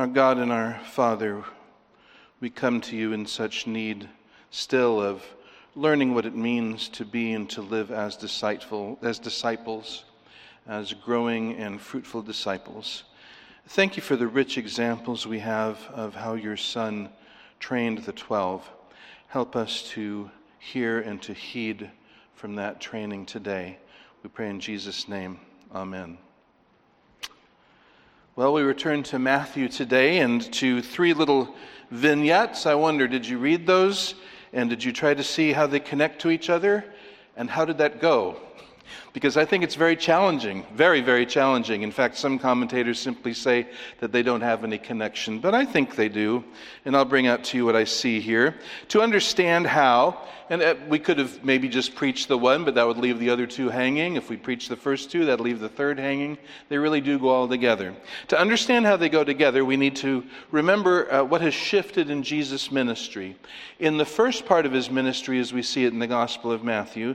Our God and our Father, we come to you in such need still of learning what it means to be and to live as, as disciples, as growing and fruitful disciples. Thank you for the rich examples we have of how your Son trained the twelve. Help us to hear and to heed from that training today. We pray in Jesus' name. Amen. Well, we return to Matthew today and to three little vignettes. I wonder, did you read those? And did you try to see how they connect to each other? And how did that go? Because I think it's very challenging, very, very challenging. In fact, some commentators simply say that they don't have any connection, but I think they do. And I'll bring out to you what I see here. To understand how, and uh, we could have maybe just preached the one, but that would leave the other two hanging. If we preach the first two, that'd leave the third hanging. They really do go all together. To understand how they go together, we need to remember uh, what has shifted in Jesus' ministry. In the first part of his ministry, as we see it in the Gospel of Matthew,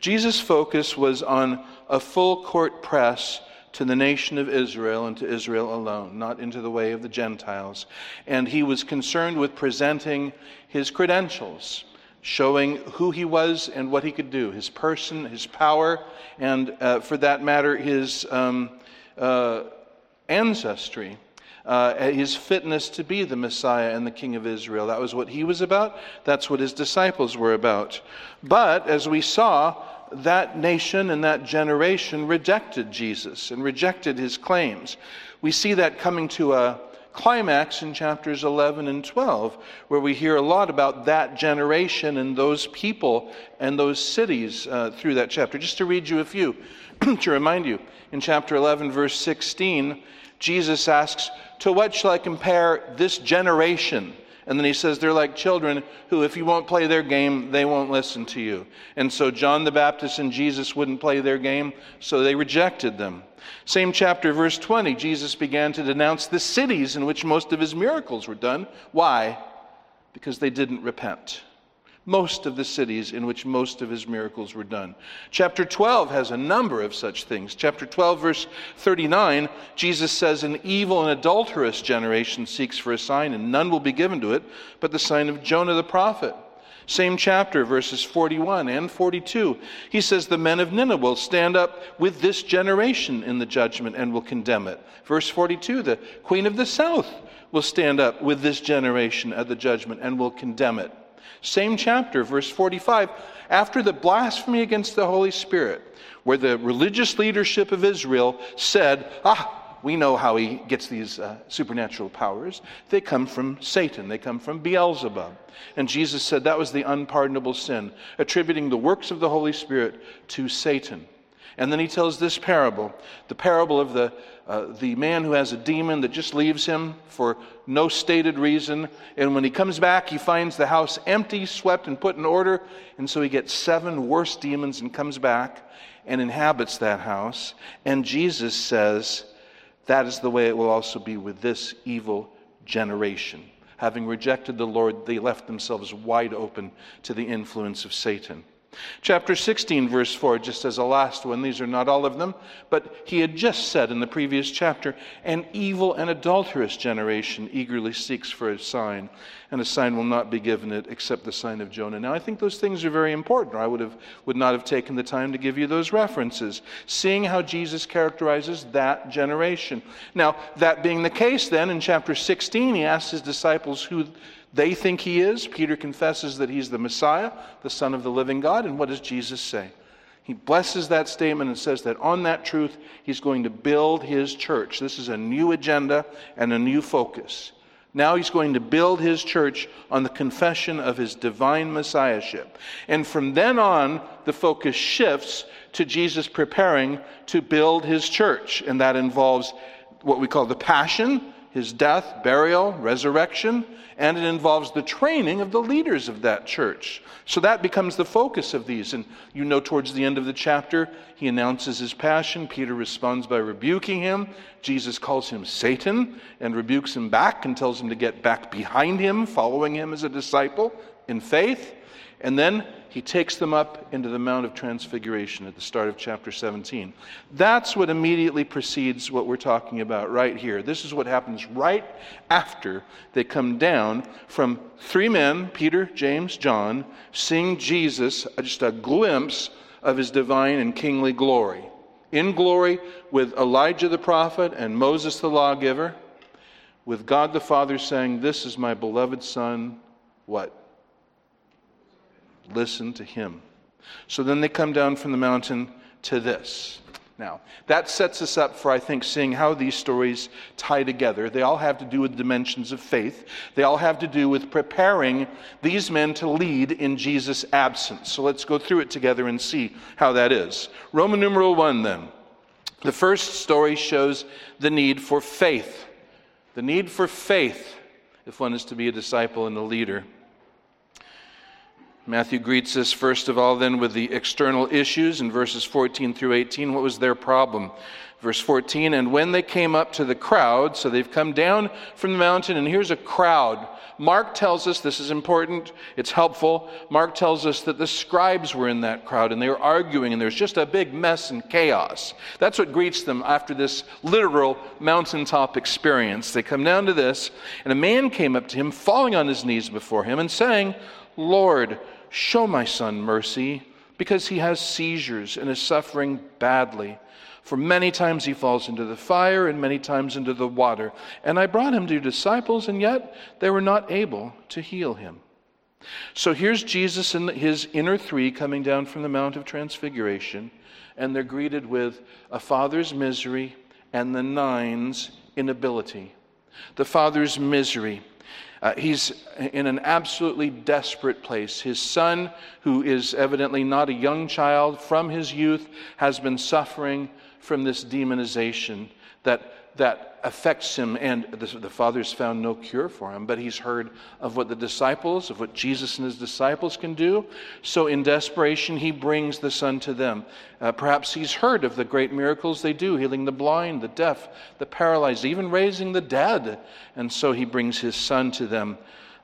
Jesus' focus was on a full court press to the nation of Israel and to Israel alone, not into the way of the Gentiles. And he was concerned with presenting his credentials, showing who he was and what he could do, his person, his power, and uh, for that matter, his um, uh, ancestry. Uh, his fitness to be the Messiah and the King of Israel. That was what he was about. That's what his disciples were about. But as we saw, that nation and that generation rejected Jesus and rejected his claims. We see that coming to a climax in chapters 11 and 12, where we hear a lot about that generation and those people and those cities uh, through that chapter. Just to read you a few, to remind you, in chapter 11, verse 16, Jesus asks, To what shall I compare this generation? And then he says they're like children who, if you won't play their game, they won't listen to you. And so John the Baptist and Jesus wouldn't play their game, so they rejected them. Same chapter, verse 20, Jesus began to denounce the cities in which most of his miracles were done. Why? Because they didn't repent most of the cities in which most of his miracles were done. Chapter 12 has a number of such things. Chapter 12, verse 39, Jesus says, An evil and adulterous generation seeks for a sign, and none will be given to it but the sign of Jonah the prophet. Same chapter, verses 41 and 42. He says, The men of Nineveh will stand up with this generation in the judgment and will condemn it. Verse 42, the queen of the south will stand up with this generation at the judgment and will condemn it. Same chapter, verse 45. After the blasphemy against the Holy Spirit, where the religious leadership of Israel said, Ah, we know how he gets these uh, supernatural powers. They come from Satan, they come from Beelzebub. And Jesus said that was the unpardonable sin, attributing the works of the Holy Spirit to Satan. And then he tells this parable the parable of the, uh, the man who has a demon that just leaves him for no stated reason. And when he comes back, he finds the house empty, swept, and put in order. And so he gets seven worse demons and comes back and inhabits that house. And Jesus says, that is the way it will also be with this evil generation. Having rejected the Lord, they left themselves wide open to the influence of Satan. Chapter 16, verse 4, just as a last one, these are not all of them, but he had just said in the previous chapter, an evil and adulterous generation eagerly seeks for a sign, and a sign will not be given it except the sign of Jonah. Now, I think those things are very important, or I would, have, would not have taken the time to give you those references, seeing how Jesus characterizes that generation. Now, that being the case, then, in chapter 16, he asks his disciples who they think he is. Peter confesses that he's the Messiah, the Son of the living God. And what does Jesus say? He blesses that statement and says that on that truth, he's going to build his church. This is a new agenda and a new focus. Now he's going to build his church on the confession of his divine messiahship. And from then on, the focus shifts to Jesus preparing to build his church. And that involves what we call the passion, his death, burial, resurrection, and it involves the training of the leaders of that church. So that becomes the focus of these. And you know, towards the end of the chapter, he announces his passion. Peter responds by rebuking him. Jesus calls him Satan and rebukes him back and tells him to get back behind him, following him as a disciple. in faith, and then he takes them up into the Mount of Transfiguration at the start of chapter 17. That's what immediately precedes what we're talking about right here. This is what happens right after they come down from three men, Peter, James, John, seeing Jesus, uh, just a glimpse of his divine and kingly glory. In glory with Elijah the prophet and Moses the lawgiver, with God the Father saying, This is my beloved Son. What? Listen to him. So then they come down from the mountain to this. Now, that sets us up for, I think, seeing how these stories tie together. They all have to do with dimensions of faith. They all have to do with preparing these men to lead in Jesus' absence. So let's go through it together and see how that is. Roman numeral one, then. The first story shows the need for faith. The need for faith if one is to be a disciple and a leader. Matthew greets us, first of all, then with the external issues in verses 14 through 18. What was their problem? Verse 14, and when they came up to the crowd, so they've come down from the mountain, and here's a crowd. Mark tells us, this is important, it's helpful. Mark tells us that the scribes were in that crowd, and they were arguing, and there's just a big mess and chaos. That's what greets them after this literal mountaintop experience. They come down to this, and a man came up to him, falling on his knees before him, and saying, Lord, Show my son mercy, because he has seizures and is suffering badly. For many times he falls into the fire and many times into the water. And I brought him to your disciples, and yet they were not able to heal him. So here's Jesus and his inner three coming down from the Mount of Transfiguration, and they're greeted with a father's misery and the nine's inability. The father's misery. Uh, he's in an absolutely desperate place. His son, who is evidently not a young child from his youth, has been suffering from this demonization that, that affects him, and the, the father's found no cure for him. But he's heard of what the disciples, of what Jesus and his disciples can do. So, in desperation, he brings the son to them. Uh, perhaps he's heard of the great miracles they do, healing the blind, the deaf, the paralyzed, even raising the dead. And so he brings his son to them.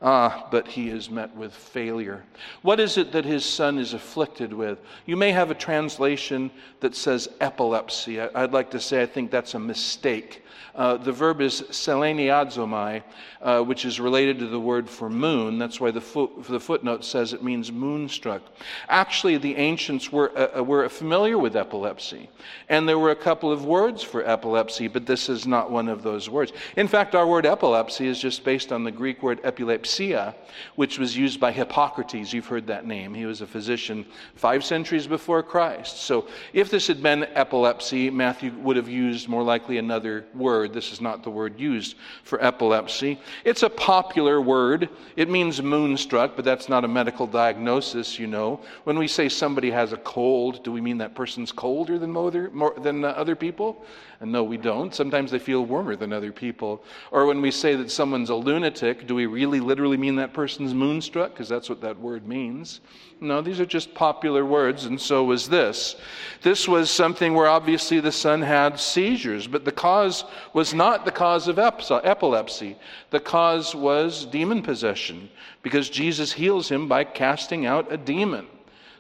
Ah, but he is met with failure. What is it that his son is afflicted with? You may have a translation that says epilepsy. I'd like to say I think that's a mistake. Uh, the verb is seleniadzomai, uh, which is related to the word for moon. That's why the, the footnote says it means moonstruck. Actually, the ancients were, uh, uh, were familiar with epilepsy, and there were a couple of words for epilepsy, but this is not one of those words. In fact, our word epilepsy is just based on the Greek word epilepsia, which was used by Hippocrates. You've heard that name. He was a physician five centuries before Christ. So if this had been epilepsy, Matthew would have used more likely another word word. This is not the word used for epilepsy. It's a popular word. It means moonstruck, but that's not a medical diagnosis, you know. When we say somebody has a cold, do we mean that person's colder than, other, more, than uh, other people? And no, we don't. Sometimes they feel warmer than other people. Or when we say that someone's a lunatic, do we really literally mean that person's moonstruck? Because that's what that word means. No, these are just popular words, and so was this. This was something where obviously the son had seizures, but the cause was not the cause of epilepsy. The cause was demon possession, because Jesus heals him by casting out a demon.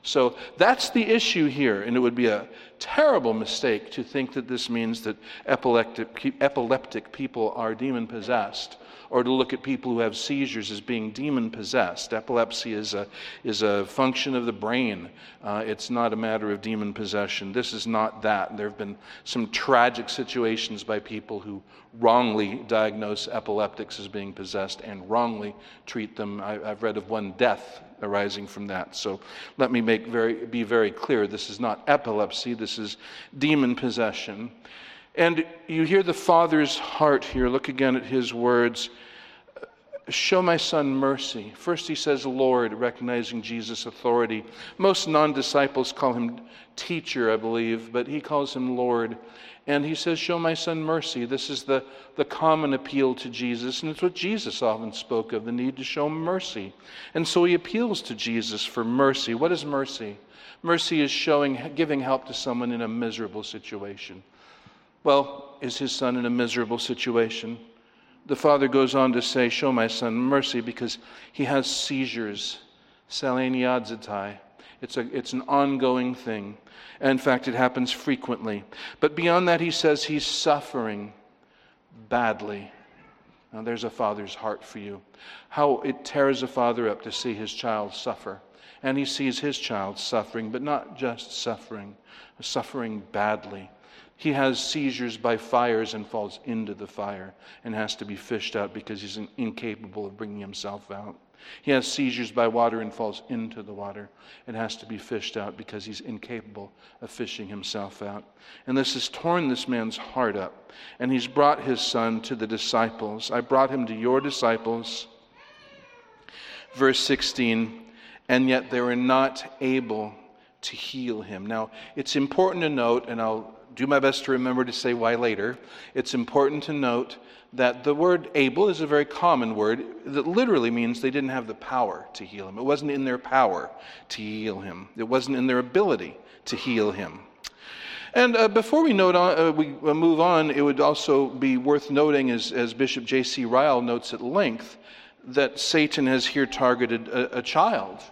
So that's the issue here, and it would be a terrible mistake to think that this means that epileptic, epileptic people are demon possessed or to look at people who have seizures as being demon possessed. Epilepsy is a, is a function of the brain, uh, it's not a matter of demon possession. This is not that. There have been some tragic situations by people who wrongly diagnose epileptics as being possessed and wrongly treat them. I, I've read of one death arising from that. So let me make very, be very clear this is not epilepsy, this is demon possession. And you hear the Father's heart here. Look again at his words. Show my son mercy. First, he says, Lord, recognizing Jesus' authority. Most non disciples call him teacher, I believe, but he calls him Lord. And he says, Show my son mercy. This is the, the common appeal to Jesus, and it's what Jesus often spoke of the need to show mercy. And so he appeals to Jesus for mercy. What is mercy? Mercy is showing, giving help to someone in a miserable situation. Well, is his son in a miserable situation? The father goes on to say, Show my son mercy because he has seizures Seleniadzatai. It's, a, it's an ongoing thing. In fact, it happens frequently. But beyond that, he says he's suffering badly. Now, there's a father's heart for you. How it tears a father up to see his child suffer. And he sees his child suffering, but not just suffering, suffering badly. He has seizures by fires and falls into the fire and has to be fished out because he's incapable of bringing himself out. He has seizures by water and falls into the water and has to be fished out because he's incapable of fishing himself out. And this has torn this man's heart up. And he's brought his son to the disciples. I brought him to your disciples. Verse 16, and yet they were not able to heal him. Now, it's important to note, and I'll do my best to remember to say why later. It's important to note that the word able is a very common word that literally means they didn't have the power to heal him. It wasn't in their power to heal him, it wasn't in their ability to heal him. And uh, before we, note on, uh, we uh, move on, it would also be worth noting, as, as Bishop J.C. Ryle notes at length, that Satan has here targeted a, a child.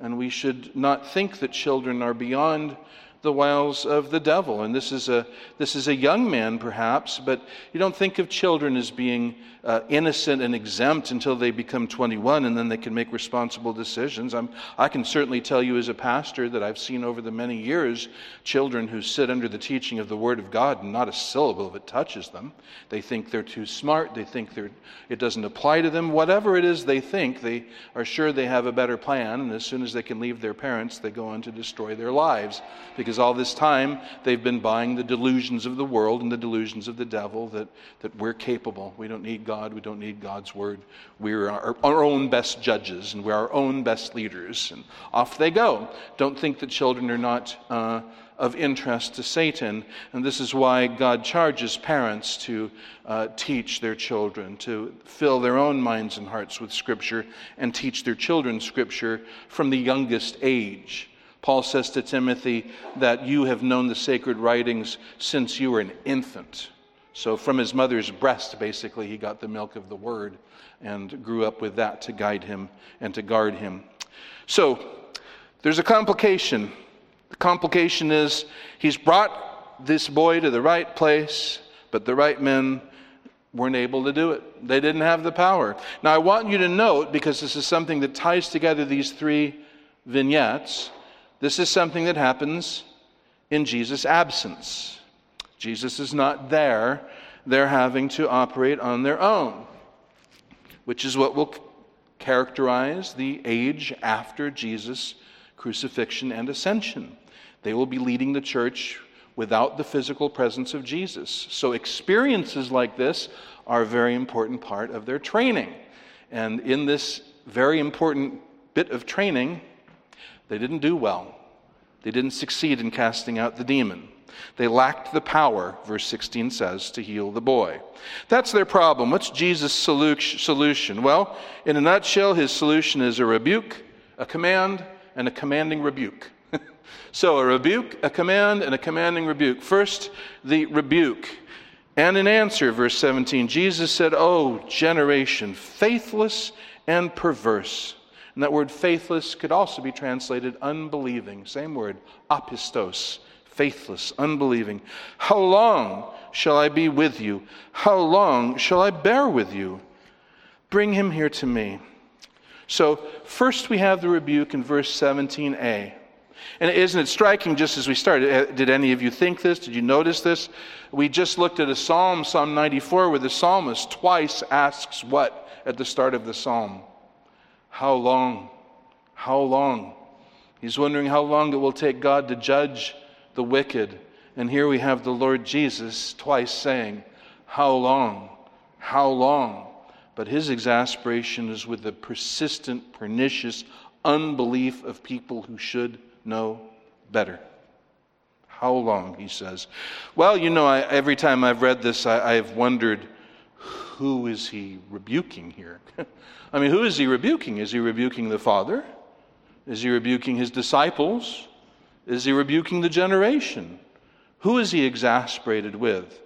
And we should not think that children are beyond the wiles of the devil. And this is a, this is a young man, perhaps, but you don't think of children as being uh, innocent and exempt until they become 21 and then they can make responsible decisions. I'm, I can certainly tell you as a pastor that I've seen over the many years children who sit under the teaching of the Word of God and not a syllable of it touches them. They think they're too smart, they think they're, it doesn't apply to them. Whatever it is they think, they are sure they have a better plan, and as soon as they can leave their parents, they go on to destroy their lives because all this time they've been buying the delusions of the world and the delusions of the devil that, that we're capable. We don't need God God. We don't need God's word. We're our, our own best judges and we're our own best leaders. And off they go. Don't think that children are not uh, of interest to Satan. And this is why God charges parents to uh, teach their children, to fill their own minds and hearts with Scripture and teach their children Scripture from the youngest age. Paul says to Timothy that you have known the sacred writings since you were an infant. So, from his mother's breast, basically, he got the milk of the word and grew up with that to guide him and to guard him. So, there's a complication. The complication is he's brought this boy to the right place, but the right men weren't able to do it. They didn't have the power. Now, I want you to note, because this is something that ties together these three vignettes, this is something that happens in Jesus' absence. Jesus is not there. They're having to operate on their own, which is what will characterize the age after Jesus' crucifixion and ascension. They will be leading the church without the physical presence of Jesus. So, experiences like this are a very important part of their training. And in this very important bit of training, they didn't do well. They didn't succeed in casting out the demon. They lacked the power, verse 16 says, to heal the boy. That's their problem. What's Jesus' solution? Well, in a nutshell, his solution is a rebuke, a command, and a commanding rebuke. so, a rebuke, a command, and a commanding rebuke. First, the rebuke. And in answer, verse 17, Jesus said, Oh, generation, faithless and perverse. And that word faithless could also be translated unbelieving. Same word, apistos faithless, unbelieving. How long shall I be with you? How long shall I bear with you? Bring him here to me. So, first we have the rebuke in verse 17a. And isn't it striking just as we started? Eh, did any of you think this? Did you notice this? We just looked at a psalm, Psalm 94, where the psalmist twice asks what at the start of the psalm? How long? How long? He's wondering how long it will take God to judge the wicked. And here we have the Lord Jesus twice saying, How long? How long? But his exasperation is with the persistent, pernicious unbelief of people who should know better. How long, he says. Well, you know, I, every time I've read this, I, I've wondered who is he rebuking here? I mean, who is he rebuking? Is he rebuking the Father? Is he rebuking his disciples? Is he rebuking the generation? Who is he exasperated with?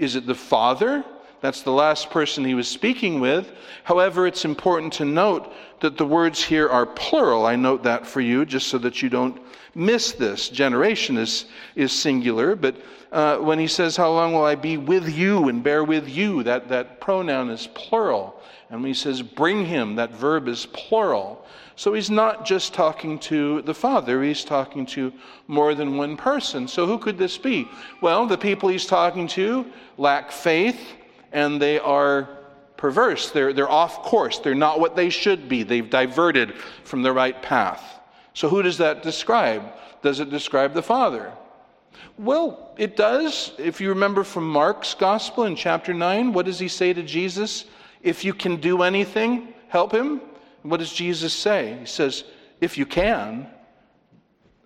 Is it the father That's the last person he was speaking with. However, it's important to note that the words here are plural. I note that for you just so that you don't miss this. Generation is, is singular, but uh, when he says, How long will I be with you and bear with you, that, that pronoun is plural. And when he says, Bring him, that verb is plural. So he's not just talking to the Father, he's talking to more than one person. So who could this be? Well, the people he's talking to lack faith and they are perverse. They're, they're off course. They're not what they should be. They've diverted from the right path. So who does that describe? Does it describe the Father? Well, it does. If you remember from Mark's Gospel in chapter 9, what does he say to Jesus? If you can do anything, help him. What does Jesus say? He says, If you can,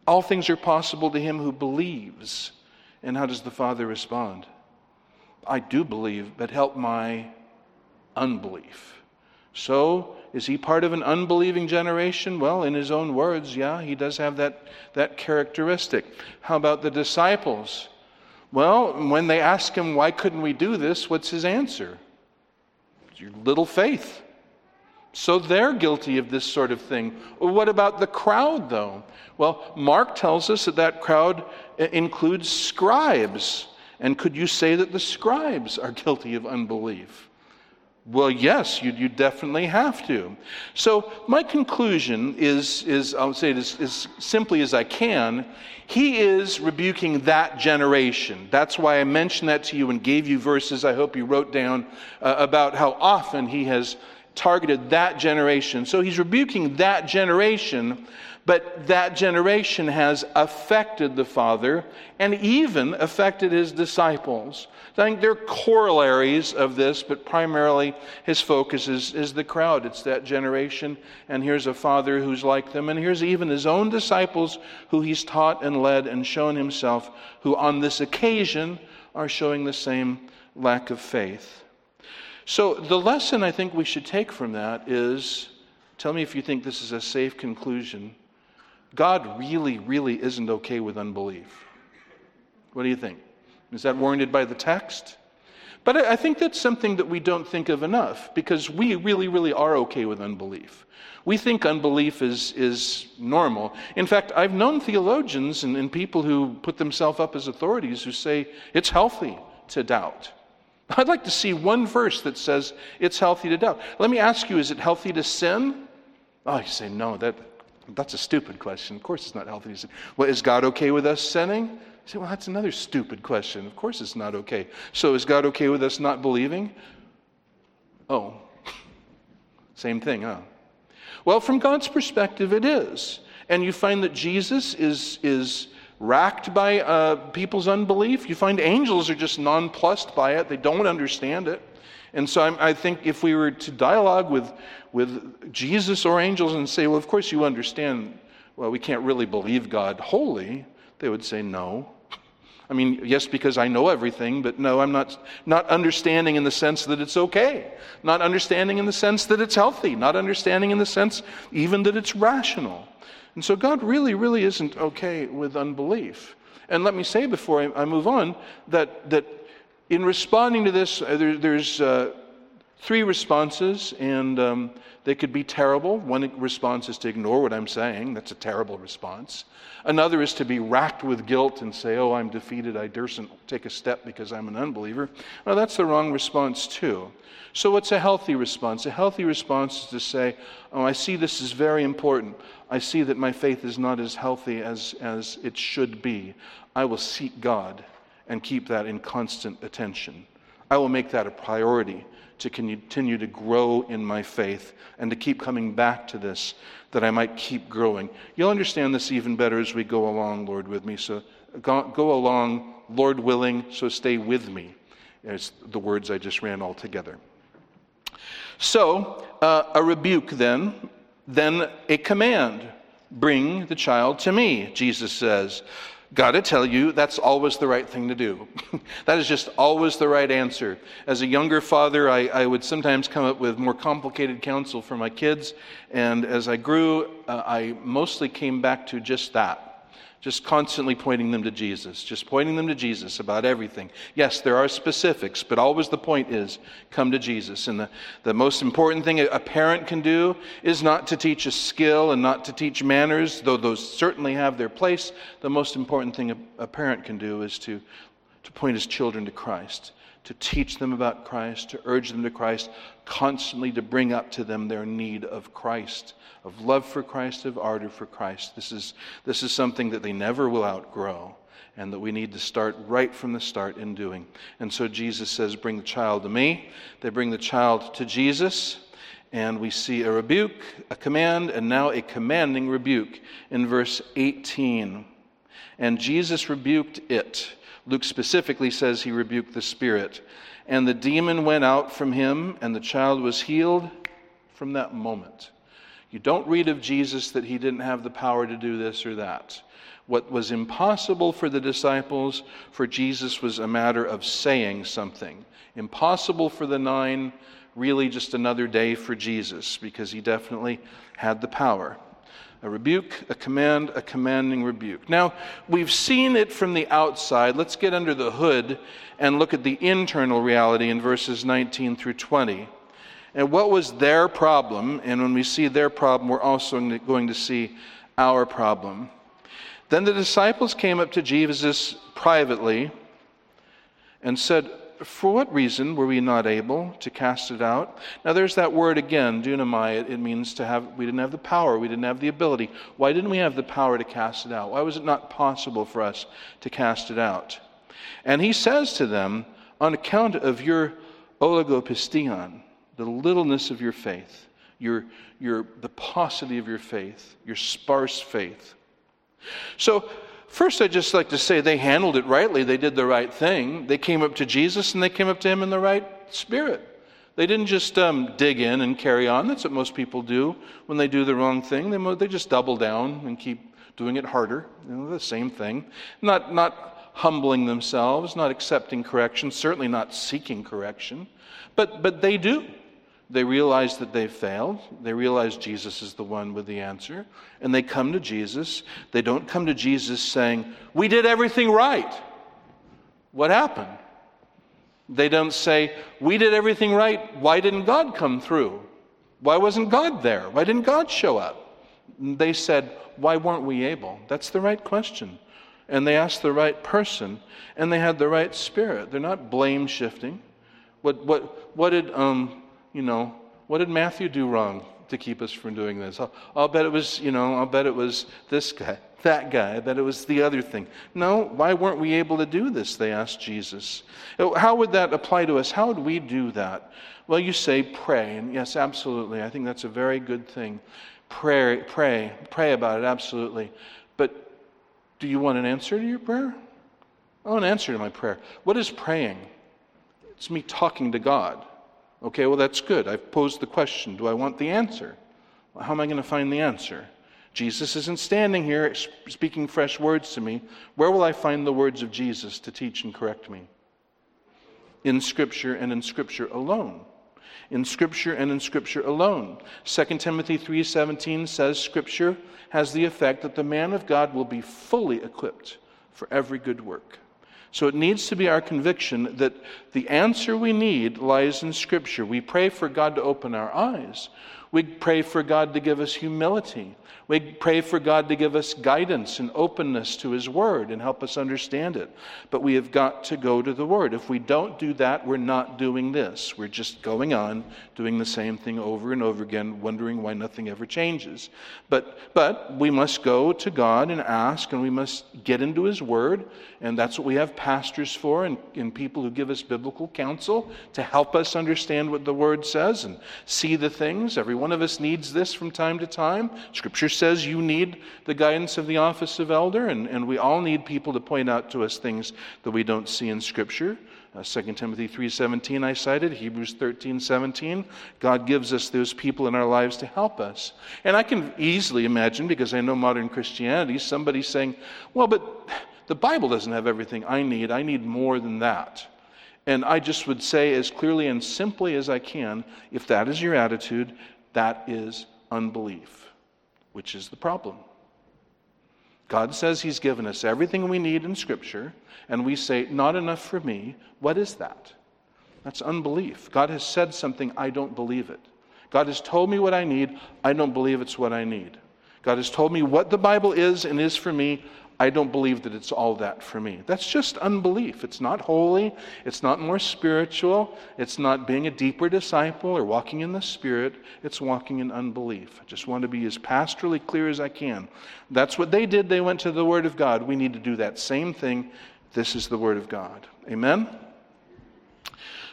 all things are possible to him who believes. And how does the Father respond? I do believe, but help my unbelief. So, is he part of an unbelieving generation? Well, in his own words, yeah, he does have that, that characteristic. How about the disciples? Well, when they ask him, why couldn't we do this? What's his answer? Your little faith. So they're guilty of this sort of thing. What about the crowd, though? Well, Mark tells us that that crowd uh, includes scribes. And could you say that the scribes are guilty of unbelief? Well, yes, you, you definitely have to. So, my conclusion is, is I'll say it as, as simply as I can. He is rebuking that generation. That's why I mentioned that to you and gave you verses I hope you wrote down uh, about how often he has targeted that generation. So he's rebuking that generation, but that generation has affected the Father and even affected his disciples. I think they're corollaries of this, but primarily his focus is, is the crowd. It's that generation, and here's a father who's like them, and here's even his own disciples who he's taught and led and shown himself, who on this occasion are showing the same lack of faith. So, the lesson I think we should take from that is tell me if you think this is a safe conclusion. God really, really isn't okay with unbelief. What do you think? Is that warranted by the text? But I think that's something that we don't think of enough because we really, really are okay with unbelief. We think unbelief is, is normal. In fact, I've known theologians and, and people who put themselves up as authorities who say it's healthy to doubt. I'd like to see one verse that says it's healthy to doubt. Let me ask you is it healthy to sin? Oh, you say, no, that, that's a stupid question. Of course it's not healthy. Well, is God okay with us sinning? You say, well, that's another stupid question. Of course it's not okay. So is God okay with us not believing? Oh, same thing, huh? Well, from God's perspective, it is. And you find that Jesus is, is racked by uh, people's unbelief. You find angels are just nonplussed by it, they don't understand it. And so I'm, i think if we were to dialogue with, with Jesus or angels and say, well, of course you understand, well, we can't really believe God wholly, they would say, no. I mean, yes, because I know everything, but no, I'm not, not understanding in the sense that it's okay. Not understanding in the sense that it's healthy. Not understanding in the sense even that it's rational. And so God really, really isn't okay with unbelief. And let me say before I, I move on that, that in responding to this, uh, there, there's uh, three responses, and um, they could be terrible. One response is to ignore what I'm saying. That's a terrible response. Another is to be racked with guilt and say, Oh, I'm defeated. I dursn't take a step because I'm an unbeliever. Well, that's the wrong response, too. So, what's a healthy response? A healthy response is to say, Oh, I see this is very important. I see that my faith is not as healthy as, as it should be. I will seek God and keep that in constant attention. I will make that a priority to continue to grow in my faith and to keep coming back to this that I might keep growing. You'll understand this even better as we go along, Lord, with me. So go, go along, Lord willing, so stay with me. It's the words I just ran all together. So, uh, a rebuke then then a command bring the child to me, Jesus says. Got to tell you, that's always the right thing to do. that is just always the right answer. As a younger father, I, I, would sometimes come up with more complicated counsel for my kids, and as I grew, uh, I mostly came back to just that Just constantly pointing them to Jesus, just pointing them to Jesus about everything. Yes, there are specifics, but always the point is come to Jesus. And the, the most important thing a parent can do is not to teach a skill and not to teach manners, though those certainly have their place. The most important thing a, a parent can do is to, to point his children to Christ to teach them about Christ, to urge them to Christ, constantly to bring up to them their need of Christ, of love for Christ, of ardor for Christ. This is, this is something that they never will outgrow and that we need to start right from the start in doing. And so Jesus says, Bring the child to me. They bring the child to Jesus. And we see a rebuke, a command, and now a commanding rebuke in verse 18. And Jesus rebuked it. Luke specifically says he rebuked the spirit. And the demon went out from him, and the child was healed from that moment. You don't read of Jesus that he didn't have the power to do this or that. What was impossible for the disciples, for Jesus was a matter of saying something. Impossible for the nine, really just another day for Jesus, because he definitely had the power a rebuke, a command, a commanding rebuke. Now, we've seen it from the outside. Let's get under the hood and look at the internal reality in verses 19 through 20. And what was their problem? And when we see their problem, we're also going to see our problem. Then the disciples came up to Jesus privately and said, for what reason were we not able to cast it out? Now, there's that word again, dunamai. It means to have, we didn't have the power, we didn't have the ability. Why didn't we have the power to cast it out? Why was it not possible for us to cast it out? And he says to them, on account of your oligopistion, the littleness of your faith, your, your, the paucity of your faith, your sparse faith. So, First, I'd just like to say they handled it rightly. They did the right thing. They came up to Jesus and they came up to him in the right spirit. They didn't just um, dig in and carry on. That's what most people do when they do the wrong thing. They, they just double down and keep doing it harder. You know, the same thing. Not, not humbling themselves, not accepting correction, certainly not seeking correction. But, but they do. They realize that they've failed. They realize Jesus is the one with the answer. And they come to Jesus. They don't come to Jesus saying, We did everything right. What happened? They don't say, We did everything right. Why didn't God come through? Why wasn't God there? Why didn't God show up? They said, Why weren't we able? That's the right question. And they asked the right person, and they had the right spirit. They're not blame shifting. What, what, what did um, you know, what did Matthew do wrong to keep us from doing this? I'll, I'll, bet it was, you know, I'll bet it was this guy, that guy, I bet it was the other thing. No, why weren't we able to do this? They asked Jesus. Uh, how would that apply to us? How would we do that? Well, you say pray, and yes, absolutely. I think that's a very good thing. Pray, pray, pray about it, absolutely. But do you want an answer to your prayer? I want an answer to my prayer. What is praying? It's me talking to God. Okay, well, that's good. I've posed the question. Do I want the answer? Well, how am I going to find the answer? Jesus isn't standing here speaking fresh words to me. Where will I find the words of Jesus to teach and correct me? In Scripture and in Scripture alone. In Scripture and in Scripture alone. 2 Timothy 3:17 says Scripture has the effect that the man of God will be fully equipped for every good work. So it needs to be our conviction that the answer we need lies in Scripture. We pray for God to open our eyes. We pray for God to give us humility. We pray for God to give us guidance and openness to His Word and help us understand it. But we have got to go to the Word. If we don't do that, we're not doing this. We're just going on doing the same thing over and over again, wondering why nothing ever changes. But, but we must go to God and ask, and we must get into His Word. And that's what we have pastors for and, and people who give us biblical counsel to help us understand what the Word says and see the things. Every one of us needs this from time to time. Scripture says you need the guidance of the office of elder, and, and we all need people to point out to us things that we don't see in Scripture. Uh, 2 Timothy 3.17 I cited, Hebrews 13.17. God gives us those people in our lives to help us. And I can easily imagine, because I know modern Christianity, somebody saying, well, but the Bible doesn't have everything I need. I need more than that. And I just would say as clearly and simply as I can, if that is your attitude, that is unbelief which is the problem. God says He's given us everything we need in Scripture, and we say, Not enough for me. What is that? That's unbelief. God has said something, I don't believe it. God has told me what I need, I don't believe it's what I need. God has told me what the Bible is and is for me, I don't believe that it's all that for me. That's just unbelief. It's not holy. It's not more spiritual. It's not being a deeper disciple or walking in the Spirit. It's walking in unbelief. I just want to be as pastorally clear as I can. That's what they did. They went to the Word of God. We need to do that same thing. This is the Word of God. Amen?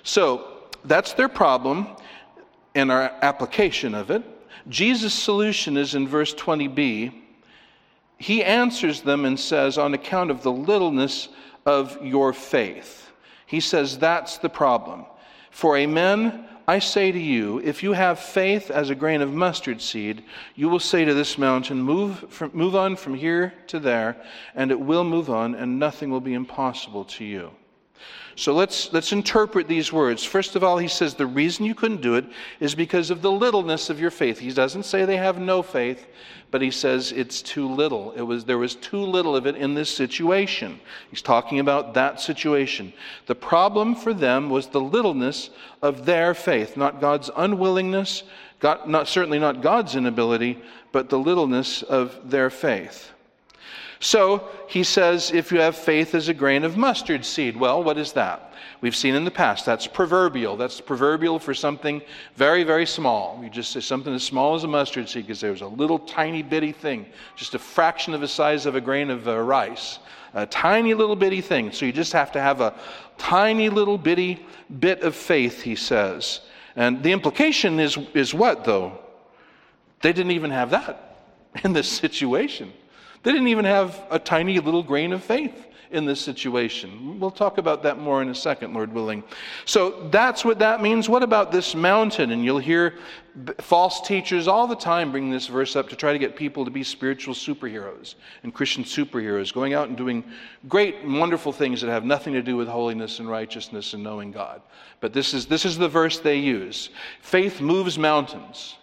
So, that's their problem and our application of it. Jesus' solution is in verse 20b he answers them and says, On account of the littleness of your faith. He says, That's the problem. For amen, I say to you, if you have faith as a grain of mustard seed, you will say to this mountain, move, from, move on from here to there, and it will move on, and nothing will be impossible to you. So let's, let's interpret these words. First of all, he says the reason you couldn't do it is because of the littleness of your faith. He doesn't say they have no faith, but he says it's too little. It was, there was too little of it in this situation. He's talking about that situation. The problem for them was the littleness of their faith, not God's unwillingness, God, not, certainly not God's inability, but the littleness of their faith. So he says, if you have faith as a grain of mustard seed. Well, what is that? We've seen in the past that's proverbial. That's proverbial for something very, very small. You just say something as small as a mustard seed because there's a little tiny bitty thing, just a fraction of the size of a grain of uh, rice. A tiny little bitty thing. So you just have to have a tiny little bitty bit of faith, he says. And the implication is, is what, though? They didn't even have that in this situation. They didn't even have a tiny little grain of faith in this situation. We'll talk about that more in a second, Lord willing. So that's what that means. What about this mountain? And you'll hear false teachers all the time bring this verse up to try to get people to be spiritual superheroes and Christian superheroes, going out and doing great, wonderful things that have nothing to do with holiness and righteousness and knowing God. But this is, this is the verse they use faith moves mountains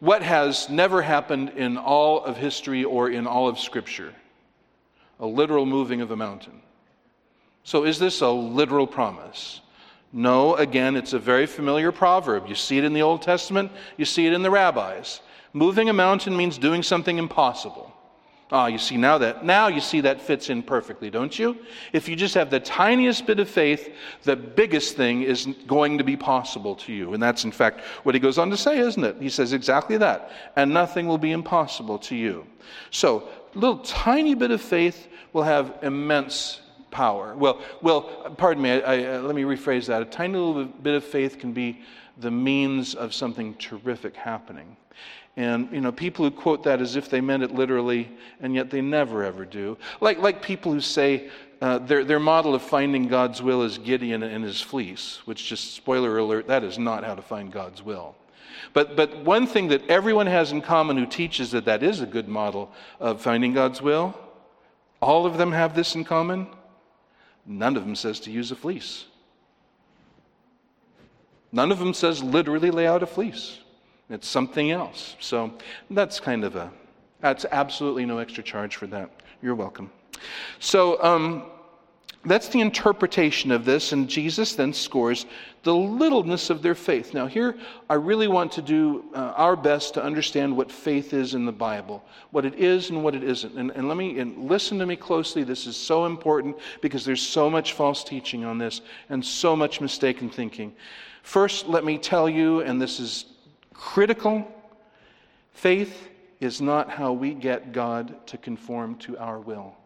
what has never happened in all of history or in all of Scripture a literal moving of a mountain. So, is this a literal promise? No, again, it's a very familiar proverb. You see it in the Old Testament, you see it in the rabbis. Moving a mountain means doing something impossible. Ah, you see now that now you see that fits in perfectly, don't you? If you just have the tiniest bit of faith, the biggest thing is going to be possible to you. And that's in fact what he goes on to say, isn't it? He says exactly that. And nothing will be impossible to you. So, a little tiny bit of faith will have immense power. Well, well, pardon me, I, I, let me rephrase that. A tiny little bit of faith can be the means of something terrific happening. And, you know, people who quote that as if they meant it literally, and yet they never ever do. Like, like people who say uh, their, their model of finding God's will is Gideon and his fleece, which, just spoiler alert, that is not how to find God's will. But, but one thing that everyone has in common who teaches that that is a good model of finding God's will, all of them have this in common. None of them says to use a fleece. None of them says literally lay out a fleece. It's something else. So that's kind of a, that's absolutely no extra charge for that. You're welcome. So um, that's the interpretation of this, and Jesus then scores the littleness of their faith. Now, here, I really want to do uh, our best to understand what faith is in the Bible, what it is and what it isn't. And, and let me and listen to me closely. This is so important because there's so much false teaching on this and so much mistaken thinking. First, let me tell you, and this is critical faith is not how we get God to conform to our will.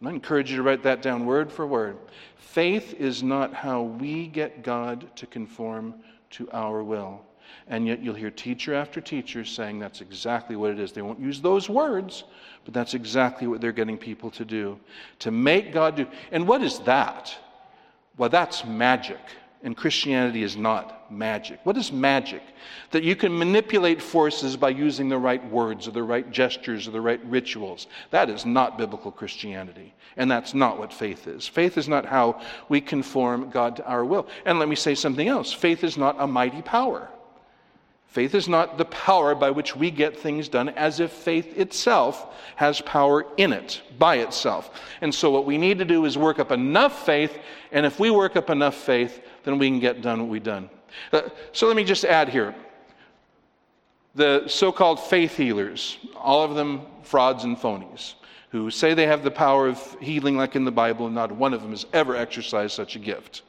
And I encourage you to write that down word for word. Faith is not how we get God to conform to our will. And yet you'll hear teacher after teacher saying that's exactly what it is. They won't use those words, but that's exactly what they're getting people to do. To make God do. And what is that? Well, that's magic. And Christianity is not magic. What is magic? That you can manipulate forces by using the right words or the right gestures or the right rituals. That is not biblical Christianity. And that's not what faith is. Faith is not how we conform God to our will. And let me say something else faith is not a mighty power. Faith is not the power by which we get things done, as if faith itself has power in it, by itself. And so, what we need to do is work up enough faith, and if we work up enough faith, then we can get done what we've done. Uh, so, let me just add here the so called faith healers, all of them frauds and phonies, who say they have the power of healing like in the Bible, and not one of them has ever exercised such a gift.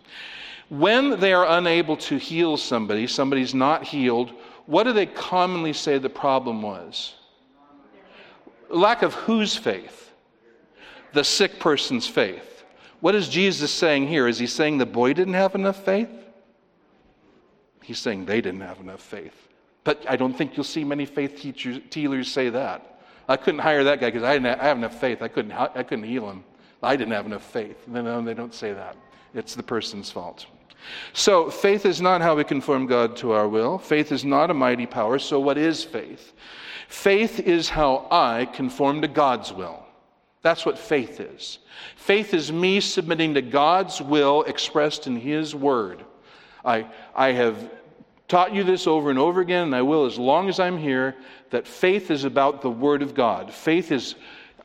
When they are unable to heal somebody, somebody's not healed, what do they commonly say the problem was? Lack of whose faith? The sick person's faith. What is Jesus saying here? Is he saying the boy didn't have enough faith? He's saying they didn't have enough faith. But I don't think you'll see many faith teachers, healers say that. I couldn't hire that guy because I, didn't have enough faith. I couldn't, I couldn't heal him. I didn't have enough faith. No, they don't say that. It's the person's fault. So, faith is not how we conform God to our will. Faith is not a mighty power. So, what is faith? Faith is how I conform to God's will. That's what faith is. Faith is me submitting to God's will expressed in His Word. I, I have taught you this over and over again, and I will as long as I'm here, that faith is about the Word of God. Faith is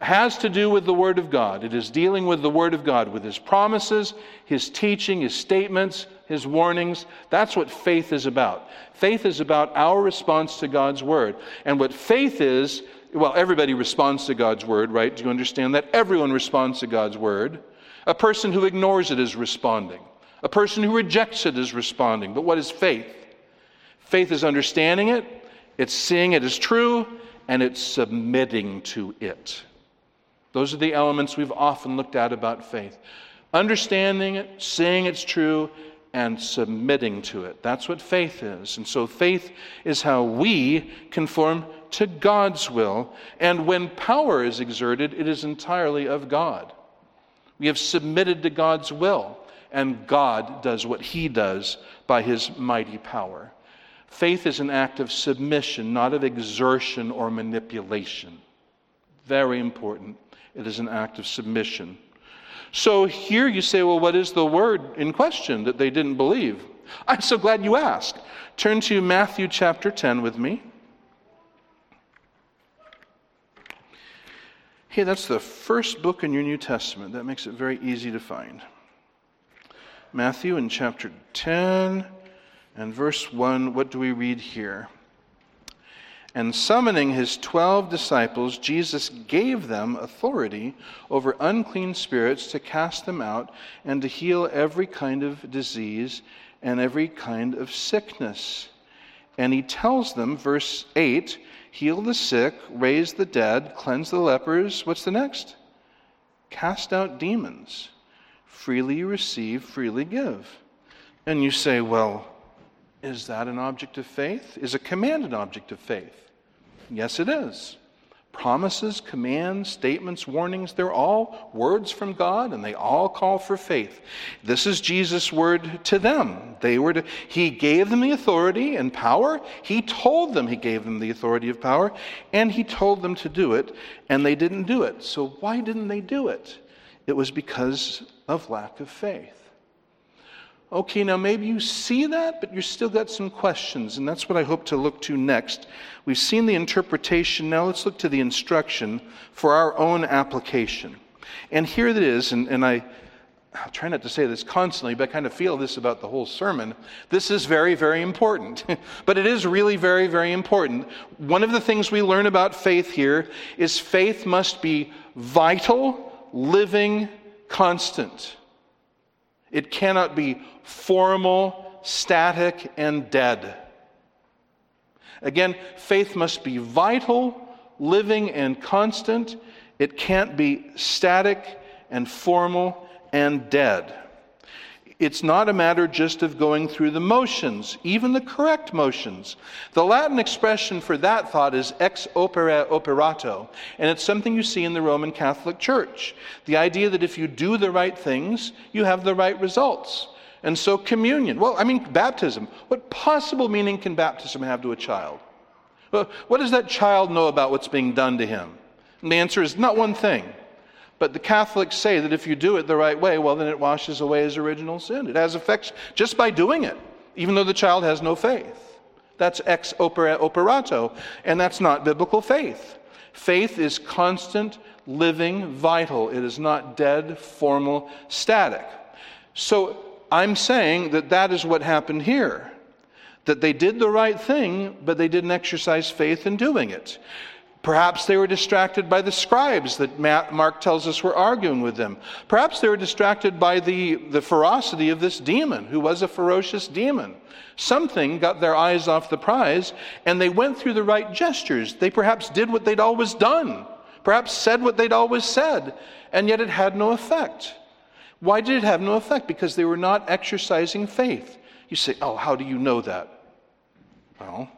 has to do with the Word of God. It is dealing with the Word of God, with His promises, His teaching, His statements, His warnings. That's what faith is about. Faith is about our response to God's Word. And what faith is, well, everybody responds to God's Word, right? Do you understand that? Everyone responds to God's Word. A person who ignores it is responding, a person who rejects it is responding. But what is faith? Faith is understanding it, it's seeing it as true, and it's submitting to it. Those are the elements we've often looked at about faith. Understanding it, seeing it's true, and submitting to it. That's what faith is. And so faith is how we conform to God's will. And when power is exerted, it is entirely of God. We have submitted to God's will, and God does what He does by His mighty power. Faith is an act of submission, not of exertion or manipulation. Very important. It is an act of submission. So here you say, well, what is the word in question that they didn't believe? I'm so glad you asked. Turn to Matthew chapter 10 with me. Hey, that's the first book in your New Testament. That makes it very easy to find. Matthew in chapter 10 and verse 1, what do we read here? And summoning his twelve disciples, Jesus gave them authority over unclean spirits to cast them out and to heal every kind of disease and every kind of sickness. And he tells them, verse 8, heal the sick, raise the dead, cleanse the lepers. What's the next? Cast out demons. Freely receive, freely give. And you say, well, is that an object of faith? Is a command an object of faith? Yes, it is. Promises, commands, statements, warnings, they're all words from God and they all call for faith. This is Jesus' word to them. They were to, he gave them the authority and power. He told them he gave them the authority of power and he told them to do it and they didn't do it. So why didn't they do it? It was because of lack of faith. Okay, now maybe you see that, but you still got some questions, and that's what I hope to look to next. We've seen the interpretation, now let's look to the instruction for our own application. And here it is, and, and I, I try not to say this constantly, but I kind of feel this about the whole sermon. This is very, very important. but it is really very, very important. One of the things we learn about faith here is faith must be vital, living, constant. It cannot be formal, static, and dead. Again, faith must be vital, living, and constant. It can't be static and formal and dead. It's not a matter just of going through the motions, even the correct motions. The Latin expression for that thought is ex opere operato, and it's something you see in the Roman Catholic Church. The idea that if you do the right things, you have the right results. And so, communion. Well, I mean, baptism. What possible meaning can baptism have to a child? What does that child know about what's being done to him? And the answer is not one thing. But the Catholics say that if you do it the right way, well, then it washes away his original sin. It has effects just by doing it, even though the child has no faith. That's ex operato, and that's not biblical faith. Faith is constant, living, vital. It is not dead, formal, static. So I'm saying that that is what happened here. That they did the right thing, but they didn't exercise faith in doing it. Perhaps they were distracted by the scribes that Mark tells us were arguing with them. Perhaps they were distracted by the, the ferocity of this demon, who was a ferocious demon. Something got their eyes off the prize, and they went through the right gestures. They perhaps did what they'd always done, perhaps said what they'd always said, and yet it had no effect. Why did it have no effect? Because they were not exercising faith. You say, Oh, how do you know that? Well,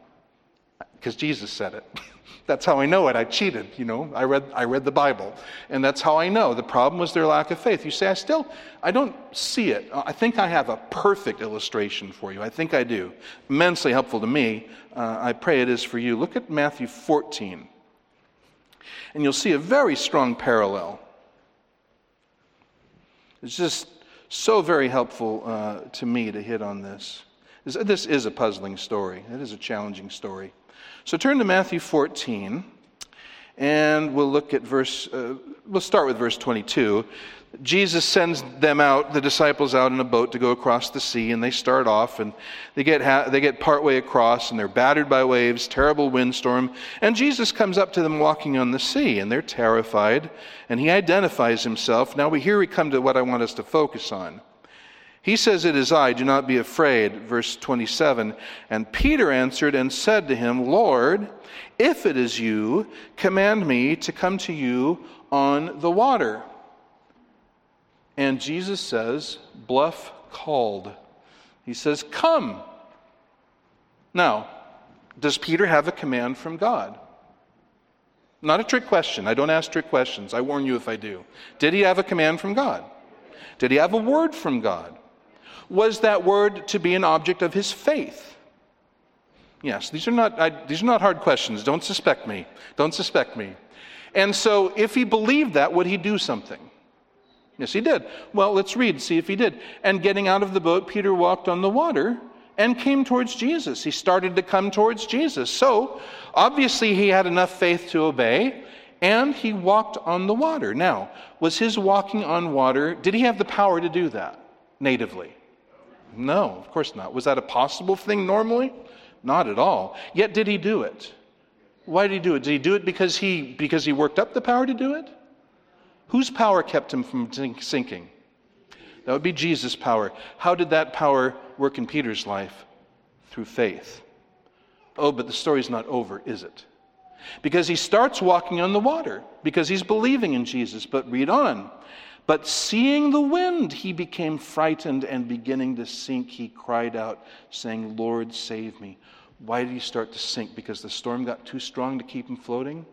because Jesus said it. That's how I know it. I cheated, you know. I read, I read the Bible. And that's how I know. The problem was their lack of faith. You say, I still, I don't see it. I think I have a perfect illustration for you. I think I do. Immensely helpful to me. Uh, I pray it is for you. Look at Matthew 14. And you'll see a very strong parallel. It's just so very helpful uh, to me to hit on this. This is a puzzling story. It is a challenging story. So turn to Matthew 14, and we'll look at verse, uh, we'll start with verse 22. Jesus sends them out, the disciples out in a boat to go across the sea, and they start off, and they get, ha- they get partway across, and they're battered by waves, terrible windstorm, and Jesus comes up to them walking on the sea, and they're terrified, and he identifies himself. Now we here we come to what I want us to focus on. He says, It is I, do not be afraid. Verse 27. And Peter answered and said to him, Lord, if it is you, command me to come to you on the water. And Jesus says, Bluff called. He says, Come. Now, does Peter have a command from God? Not a trick question. I don't ask trick questions. I warn you if I do. Did he have a command from God? Did he have a word from God? Was that word to be an object of his faith? Yes, these are not, I, these are not hard questions. Don't suspect me. Don't suspect me. And so, if he believed that, would he do something? Yes, he did. Well, let's read, see if he did. And getting out of the boat, Peter walked on the water and came towards Jesus. He started to come towards Jesus. So, obviously, he had enough faith to obey, and he walked on the water. Now, was his walking on water, did he have the power to do that natively? No, of course not. Was that a possible thing normally? Not at all. Yet did he do it? Why did he do it? Did he do it because he because he worked up the power to do it? Whose power kept him from sinking? That would be Jesus' power. How did that power work in Peter's life? Through faith. Oh, but the story's not over, is it? Because he starts walking on the water, because he's believing in Jesus. But read on. But seeing the wind, he became frightened and beginning to sink, he cried out, saying, Lord, save me. Why did he start to sink? Because the storm got too strong to keep him floating?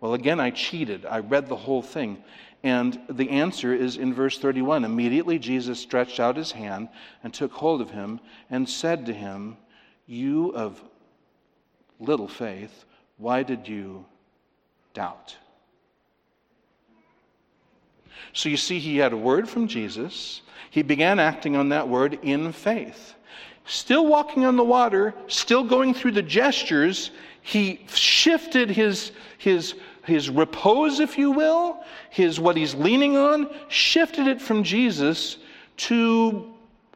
Well, again, I cheated. I read the whole thing. And the answer is in verse 31. Immediately Jesus stretched out his hand and took hold of him and said to him, You of little faith, why did you doubt? So you see, he had a word from Jesus. He began acting on that word in faith. Still walking on the water, still going through the gestures, he shifted his, his, his repose, if you will, his what he's leaning on, shifted it from Jesus to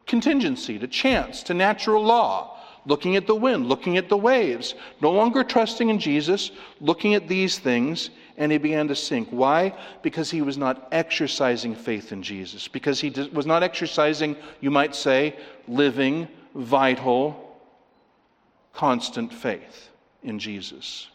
contingency, to chance, to natural law, looking at the wind, looking at the waves, no longer trusting in Jesus, looking at these things, and he began to sink. Why? Because he was not exercising faith in Jesus. Because he was not exercising, you might say, living, vital, constant faith in Jesus.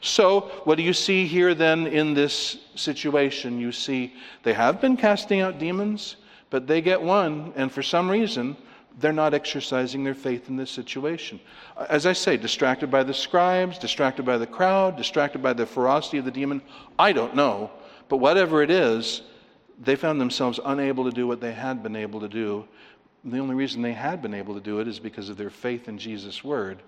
So, what do you see here then in this situation? You see they have been casting out demons, but they get one, and for some reason, they're not exercising their faith in this situation. Uh, as I say, distracted by the scribes, distracted by the crowd, distracted by the ferocity of the demon. I don't know. But whatever it is, they found themselves unable to do what they had been able to do. And the only reason they had been able to do it is because of their faith in Jesus' word.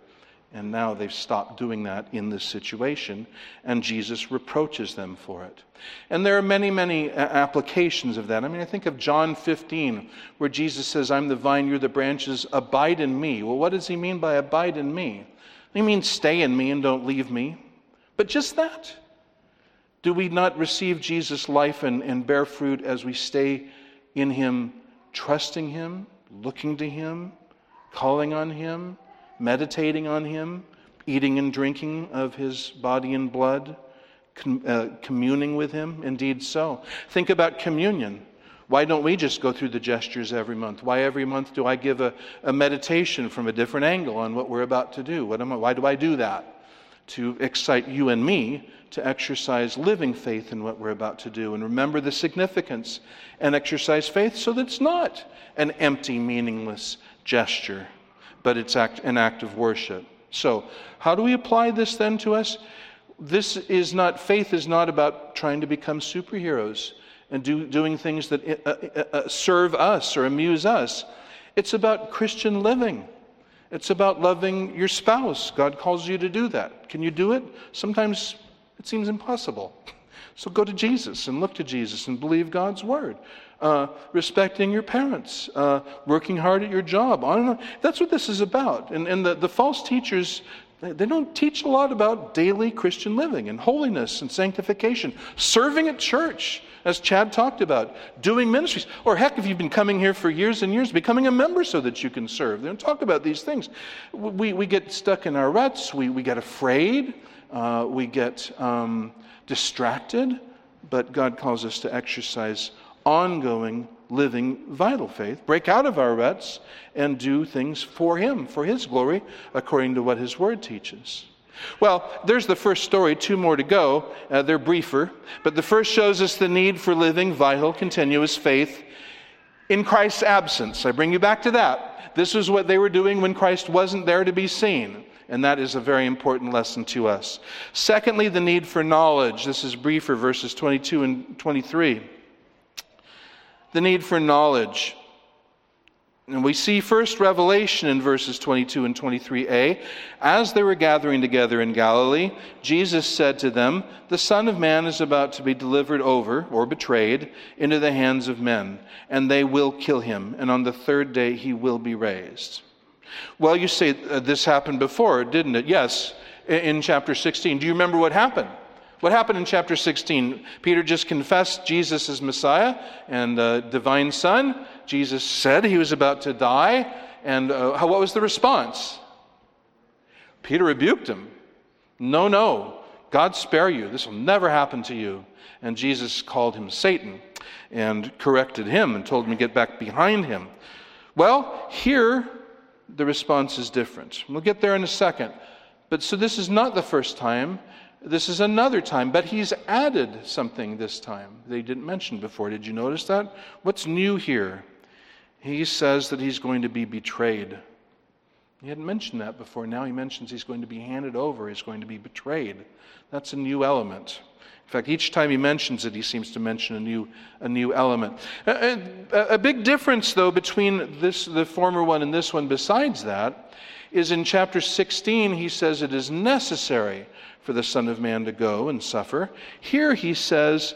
And now they've stopped doing that in this situation, and Jesus reproaches them for it. And there are many, many uh, applications of that. I mean, I think of John 15, where Jesus says, I'm the vine, you're the branches, abide in me. Well, what does he mean by abide in me? He means stay in me and don't leave me. But just that. Do we not receive Jesus' life and, and bear fruit as we stay in him, trusting him, looking to him, calling on him? Meditating on Him, eating and drinking of His body and blood, com- uh, communing with Him? Indeed, so. Think about communion. Why don't we just go through the gestures every month? Why every month do I give a, a meditation from a different angle on what we're about to do? What am I, why do I do that? To excite you and me to exercise living faith in what we're about to do and remember the significance and exercise faith so that it's not an empty, meaningless gesture but it's act, an act of worship. So, how do we apply this then to us? This is not, faith is not about trying to become superheroes and do, doing things that uh, uh, uh, serve us or amuse us. It's about Christian living. It's about loving your spouse. God calls you to do that. Can you do it? Sometimes it seems impossible. So go to Jesus and look to Jesus and believe God's word uh, respecting your parents, uh, working hard at your job. On and on. That's what this is about. And, and the, the false teachers, they don't teach a lot about daily Christian living and holiness and sanctification, serving at church, as Chad talked about, doing ministries. Or heck, if you've been coming here for years and years, becoming a member so that you can serve. They don't talk about these things. We, we get stuck in our ruts, we, we get afraid, uh, we get um, distracted, but God calls us to exercise ongoing, living, vital faith, break out of our ruts, and do things for Him, for His glory, according to what His Word teaches. Well, there's the first story, two more to go. Uh, they're briefer, but the first shows us the need for living, vital, continuous faith in Christ's absence. I bring you back to that. This is what they were doing when Christ wasn't there to be seen. And that is a very important lesson to us. Secondly, the need for knowledge. This is briefer, verses 22 and 23 the need for knowledge. And we see first revelation in verses 22 and 23a. As they were gathering together in Galilee, Jesus said to them, The Son of Man is about to be delivered over, or betrayed, into the hands of men, and they will kill him, and on the third day he will be raised. Well, you say uh, this happened before, didn't it? Yes, in chapter 16. Do you remember what happened? What happened in chapter 16? Peter just confessed Jesus as Messiah and uh, divine Son. Jesus said he was about to die. And uh, how, what was the response? Peter rebuked him. No, no. God spare you. This will never happen to you. And Jesus called him Satan and corrected him and told him to get back behind him. Well, here the response is different. We'll get there in a second. But so this is not the first time this is another time, but he's added something this time they didn't mention before. Did you notice that? What's new here? He says that he's going to be betrayed. He hadn't mentioned that before. Now he mentions he's going to be handed over, he's going to be betrayed. That's a new element. In fact, each time he mentions it, he seems to mention a new, a new element. A, a, a big difference, though, between this, the former one and this one, besides that, is in chapter 16, he says it is necessary for the Son of Man to go and suffer. Here he says,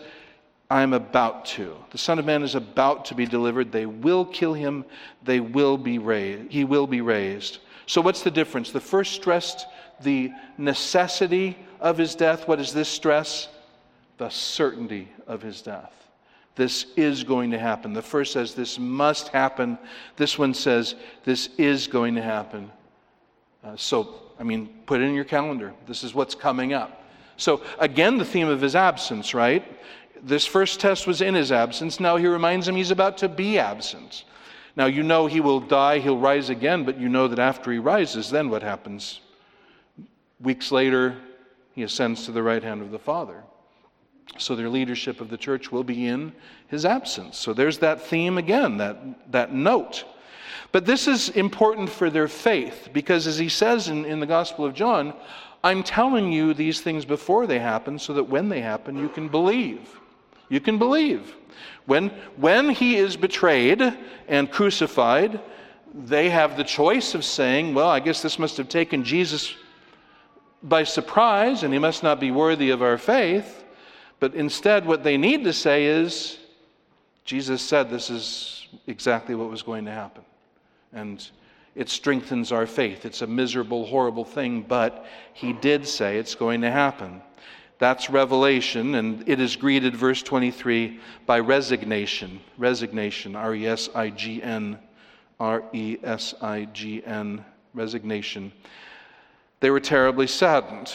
I'm about to. The Son of Man is about to be delivered. They will kill him. They will be raised. He will be raised. So what's the difference? The first stressed the necessity of his death. What is this stress? The certainty of his death. This is going to happen. The first says this must happen. This one says this is going to happen. Uh, so I mean, put it in your calendar. This is what's coming up. So, again, the theme of his absence, right? This first test was in his absence. Now he reminds him he's about to be absent. Now, you know he will die, he'll rise again, but you know that after he rises, then what happens? Weeks later, he ascends to the right hand of the Father. So their leadership of the church will be in his absence. So there's that theme again, that, that note. But this is important for their faith because, as he says in, in the Gospel of John, I'm telling you these things before they happen so that when they happen, you can believe. You can believe. When, when he is betrayed and crucified, they have the choice of saying, Well, I guess this must have taken Jesus by surprise, and he must not be worthy of our faith. But instead, what they need to say is, Jesus said this is exactly what was going to happen. And it strengthens our faith. It's a miserable, horrible thing, but he did say it's going to happen. That's revelation, and it is greeted, verse 23, by resignation. Resignation, R E S I G N, R E S I G N, resignation. They were terribly saddened.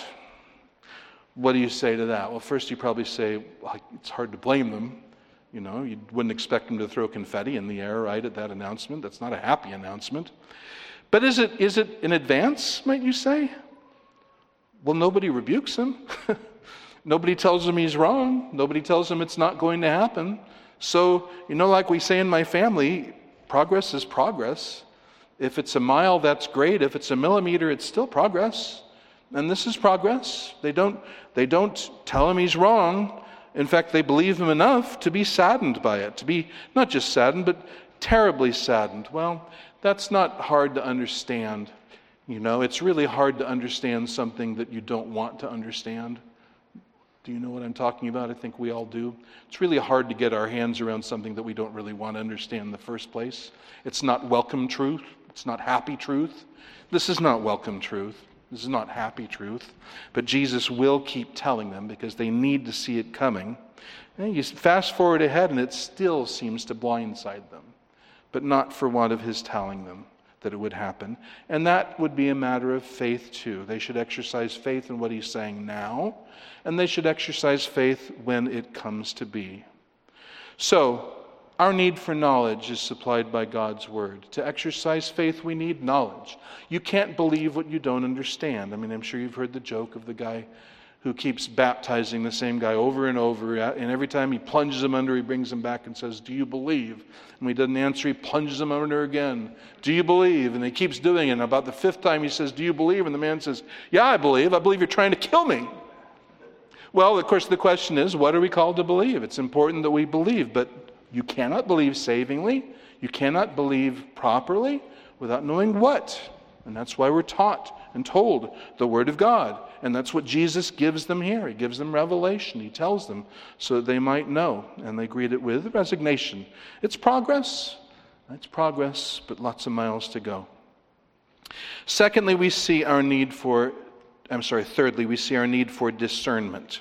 What do you say to that? Well, first you probably say, well, it's hard to blame them. You know, you wouldn't expect them to throw confetti in the air, right, at that announcement. That's not a happy announcement. But is it, is it in advance, might you say? Well, nobody rebukes him. nobody tells him he's wrong. Nobody tells him it's not going to happen. So, you know, like we say in my family, progress is progress. If it's a mile, that's great. If it's a millimeter, it's still progress. And this is progress. They don't, they don't tell him he's wrong. In fact, they believe him enough to be saddened by it, to be not just saddened, but terribly saddened. Well, that's not hard to understand. You know, it's really hard to understand something that you don't want to understand. Do you know what I'm talking about? I think we all do. It's really hard to get our hands around something that we don't really want to understand in the first place. It's not welcome truth, it's not happy truth. This is not welcome truth. This is not happy truth. But Jesus will keep telling them because they need to see it coming. And you fast forward ahead, and it still seems to blindside them, but not for want of his telling them that it would happen. And that would be a matter of faith, too. They should exercise faith in what he's saying now, and they should exercise faith when it comes to be. So, our need for knowledge is supplied by God's word. To exercise faith, we need knowledge. You can't believe what you don't understand. I mean, I'm sure you've heard the joke of the guy who keeps baptizing the same guy over and over, uh, and every time he plunges him under, he brings him back and says, Do you believe? And he doesn't answer, he plunges him under again. Do you believe? And he keeps doing it. And about the fifth time, he says, Do you believe? And the man says, Yeah, I believe. I believe you're trying to kill me. Well, of course, the question is, what are we called to believe? It's important that we believe, but you cannot believe savingly, you cannot believe properly without knowing what. And that's why we're taught and told the Word of God. And that's what Jesus gives them here. He gives them revelation. He tells them so that they might know. And they greet it with resignation. It's progress. It's progress, but lots of miles to go. Secondly, we see our need for, I'm sorry, thirdly, we see our need for discernment.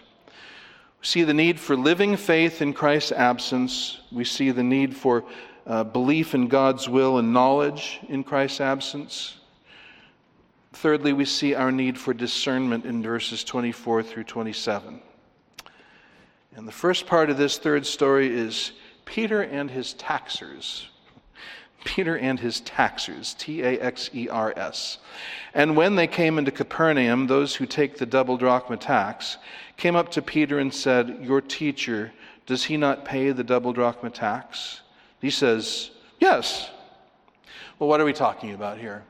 We see the need for living faith in Christ's absence. We see the need for uh, belief in God's will and knowledge in Christ's absence. Thirdly, we see our need for discernment in verses 24 through 27. And the first part of this third story is Peter and his taxers. Peter and his taxers, T A X E R S. And when they came into Capernaum, those who take the double drachma tax came up to Peter and said, Your teacher, does he not pay the double drachma tax? He says, Yes. Well, what are we talking about here?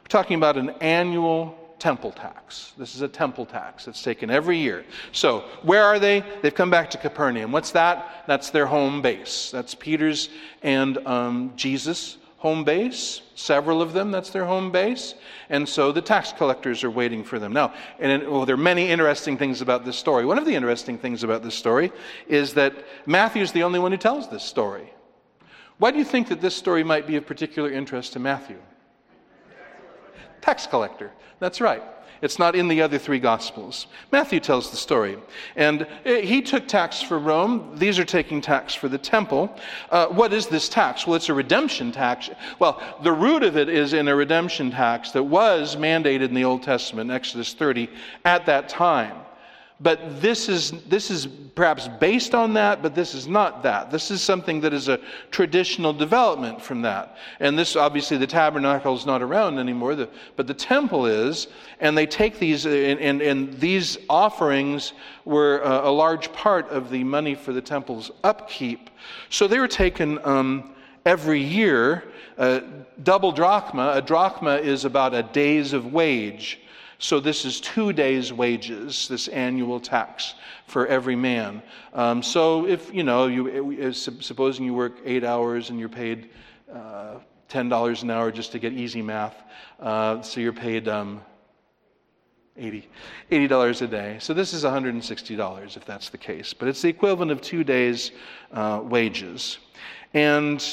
We're talking about an annual temple tax. This is a temple tax that's taken every year. So, where are they? They've come back to Capernaum. What's that? That's their home base. That's Peter's and um, Jesus' home base. Several of them, that's their home base. And so the tax collectors are waiting for them. Now, and well, oh, there are many interesting things about this story. One of the interesting things about this story is that Matthew's the only one who tells this story. Why do you think that this story might be of particular interest to Matthew? Tax collector. That's right. It's not in the other three Gospels. Matthew tells the story. And eh, he took tax for Rome. These are taking tax for the temple. Uh, what is this tax? Well, it's a redemption tax. Well, the root of it is in a redemption tax that was mandated in the Old Testament, Exodus 30, at that time. But this is, this is perhaps based on that, but this is not that. This is something that is a traditional development from that. And this, obviously, the tabernacle is not around anymore, the, but the temple is. And they take these, and, and, and these offerings were a, a, large part of the money for the temple's upkeep. So they were taken um, every year. Uh, double drachma, a drachma is about a day's of wage. So this is two days' wages, this annual tax for every man. Um, so if, you know, you, supposing you work eight hours and you're paid uh, $10 an hour just to get easy math, uh, so you're paid um, 80 $80 a day. So this is $160 if that's the case. But it's the equivalent of two days' uh, wages. And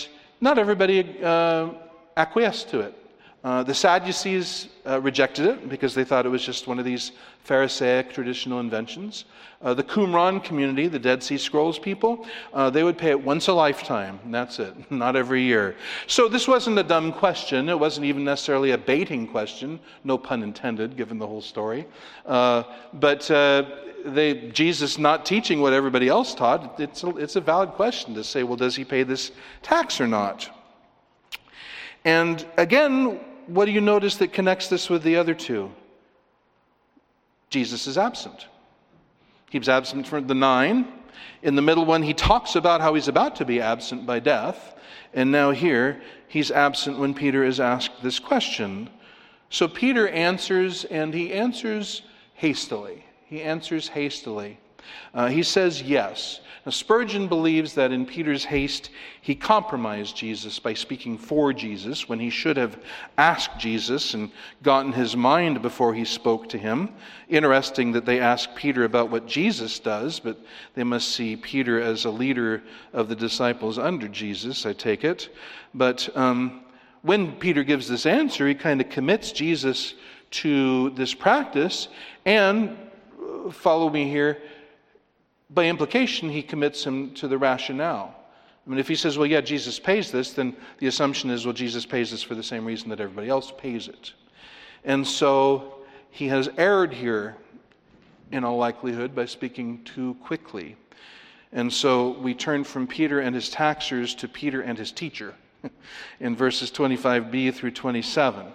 not everybody uh, acquiesced to it. Uh, the Sadducees uh, rejected it because they thought it was just one of these Pharisaic traditional inventions. Uh, the Qumran community, the Dead Sea Scrolls people, uh, they would pay it once a lifetime, and that's it, not every year. So this wasn't a dumb question. It wasn't even necessarily a baiting question, no pun intended, given the whole story. Uh, but they, Jesus not teaching what everybody else taught, it's a, it's a valid question to say, well, does he pay this tax or not? And again, what do you notice that connects this with the other two? Jesus is absent. He's absent from the nine. In the middle one, he talks about how he's about to be absent by death. And now here, he's absent when Peter is asked this question. So Peter answers, and he answers hastily. He answers hastily. Uh, he says yes. Now, Spurgeon believes that in Peter's haste, he compromised Jesus by speaking for Jesus when he should have asked Jesus and gotten his mind before he spoke to him. Interesting that they ask Peter about what Jesus does, but they must see Peter as a leader of the disciples under Jesus, I take it. But um, when Peter gives this answer, he kind of commits Jesus to this practice and uh, follow me here by implication, he commits him to the rationale. I mean, if he says, well, yeah, Jesus pays this, then the assumption is, well, Jesus pays this for the same reason that everybody else pays it. And so he has erred here, in all likelihood, by speaking too quickly. And so we turn from Peter and his taxers to Peter and his teacher in verses 25b through 27.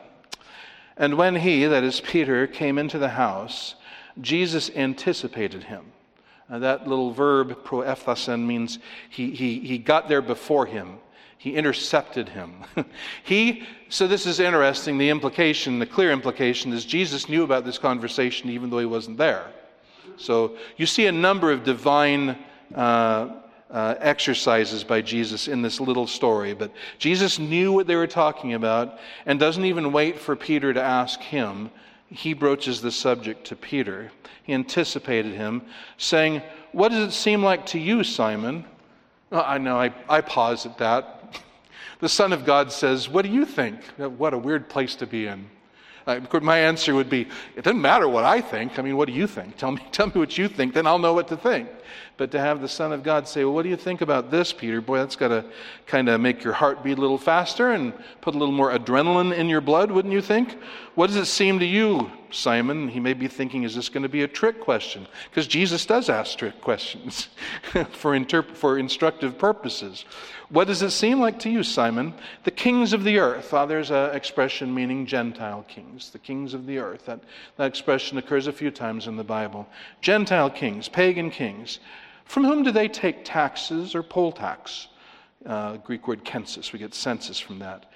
And when he, that is Peter, came into the house, Jesus anticipated him uh, that little verb, proephthasen, means he, he, he got there before him. He intercepted him. he, so this is interesting. The implication, the clear implication, is Jesus knew about this conversation even though he wasn't there. So you see a number of divine uh, uh, exercises by Jesus in this little story. But Jesus knew what they were talking about and doesn't even wait for Peter to ask him he broaches the subject to Peter. He anticipated him, saying, What does it seem like to you, Simon? Oh, I know, I, I pause at that. The Son of God says, What do you think? What a weird place to be in. Uh, my answer would be, It doesn't matter what I think. I mean, what do you think? Tell me, tell me what you think, then I'll know what to think. But to have the Son of God say, Well, what do you think about this, Peter? Boy, that's got to kind of make your heart beat a little faster and put a little more adrenaline in your blood, wouldn't you think? What does it seem to you, Simon? He may be thinking, Is this going to be a trick question? Because Jesus does ask trick questions for, interp- for instructive purposes. What does it seem like to you, Simon? The kings of the earth. Ah, there's an expression meaning Gentile kings, the kings of the earth. That, that expression occurs a few times in the Bible. Gentile kings, pagan kings. From whom do they take taxes or poll tax? Uh, Greek word census, we get census from that.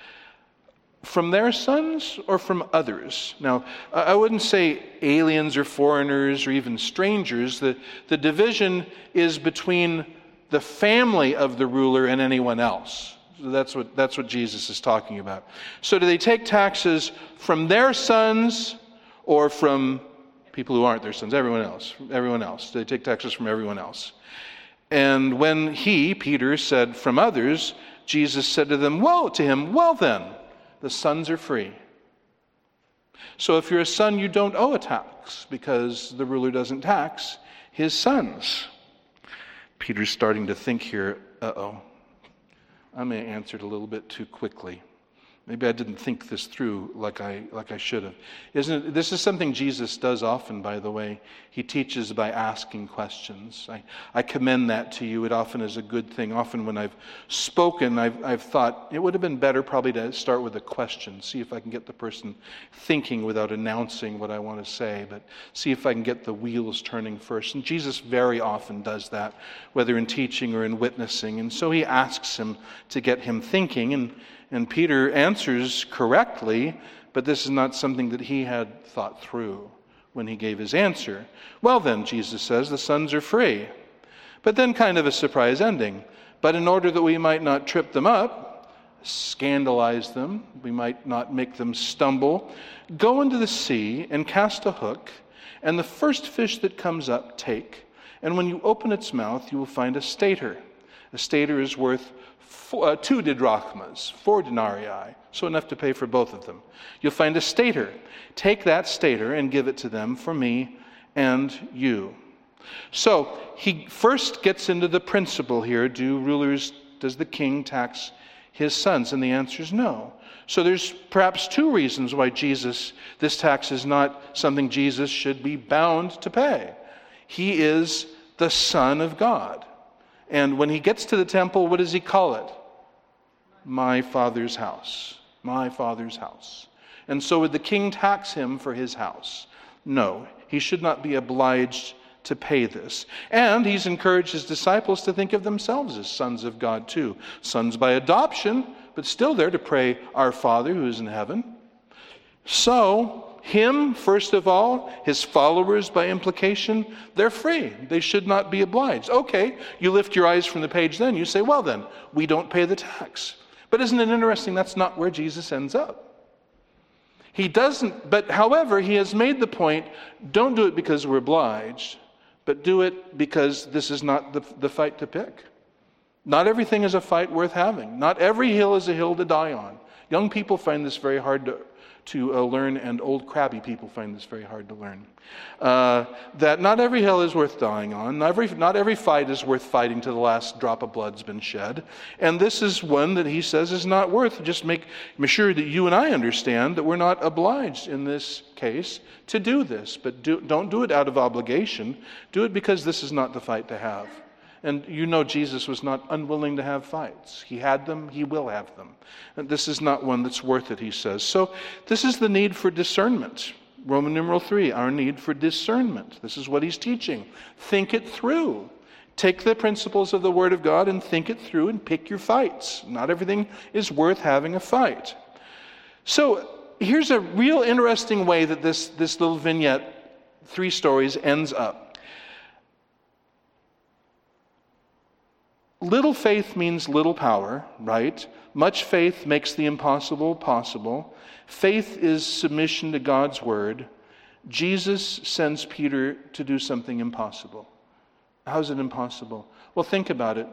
From their sons or from others? Now, I wouldn't say aliens or foreigners or even strangers. The, the division is between the family of the ruler and anyone else. So that's what, that's what Jesus is talking about. So, do they take taxes from their sons or from people who aren't their sons? Everyone else. Everyone else. Do they take taxes from everyone else? And when he, Peter, said, From others, Jesus said to them, Well, to him, well then, the sons are free. So if you're a son, you don't owe a tax because the ruler doesn't tax his sons. Peter's starting to think here, uh oh, I may have answered a little bit too quickly. Maybe I didn't think this through like I, like I should have. Isn't it, this is something Jesus does often, by the way. He teaches by asking questions. I, I commend that to you. It often is a good thing. Often when I've spoken, I've, I've thought it would have been better probably to start with a question, see if I can get the person thinking without announcing what I want to say, but see if I can get the wheels turning first. And Jesus very often does that, whether in teaching or in witnessing. And so he asks him to get him thinking. And and Peter answers correctly, but this is not something that he had thought through when he gave his answer. Well, then, Jesus says, the sons are free. But then, kind of a surprise ending. But in order that we might not trip them up, scandalize them, we might not make them stumble. Go into the sea and cast a hook, and the first fish that comes up, take. And when you open its mouth, you will find a stater. A stater is worth four, uh, two didrachmas, four denarii, so enough to pay for both of them. You'll find a stater. Take that stater and give it to them for me and you. So he first gets into the principle here do rulers, does the king tax his sons? And the answer is no. So there's perhaps two reasons why Jesus, this tax is not something Jesus should be bound to pay. He is the Son of God. And when he gets to the temple, what does he call it? My Father's house. My Father's house. And so would the king tax him for his house? No, he should not be obliged to pay this. And he's encouraged his disciples to think of themselves as sons of God too. Sons by adoption, but still there to pray, Our Father who is in heaven. So, him, first of all, his followers by implication, they're free. They should not be obliged. Okay, you lift your eyes from the page then, you say, Well, then, we don't pay the tax. But isn't it interesting? That's not where Jesus ends up. He doesn't, but however, he has made the point don't do it because we're obliged, but do it because this is not the, the fight to pick. Not everything is a fight worth having. Not every hill is a hill to die on. Young people find this very hard to, to uh, learn, and old crabby people find this very hard to learn. Uh, that not every hill is worth dying on, not every, not every fight is worth fighting to the last drop of blood's been shed. And this is one that he says is not worth. Just make, make sure that you and I understand that we're not obliged in this case to do this. But do, don't do it out of obligation, do it because this is not the fight to have. And you know Jesus was not unwilling to have fights. He had them, he will have them. And this is not one that's worth it, he says. So this is the need for discernment. Roman numeral 3, our need for discernment. This is what he's teaching. Think it through. Take the principles of the Word of God and think it through and pick your fights. Not everything is worth having a fight. So here's a real interesting way that this, this little vignette, three stories, ends up. Little faith means little power, right? Much faith makes the impossible possible. Faith is submission to God's word. Jesus sends Peter to do something impossible. How's it impossible? Well, think about it.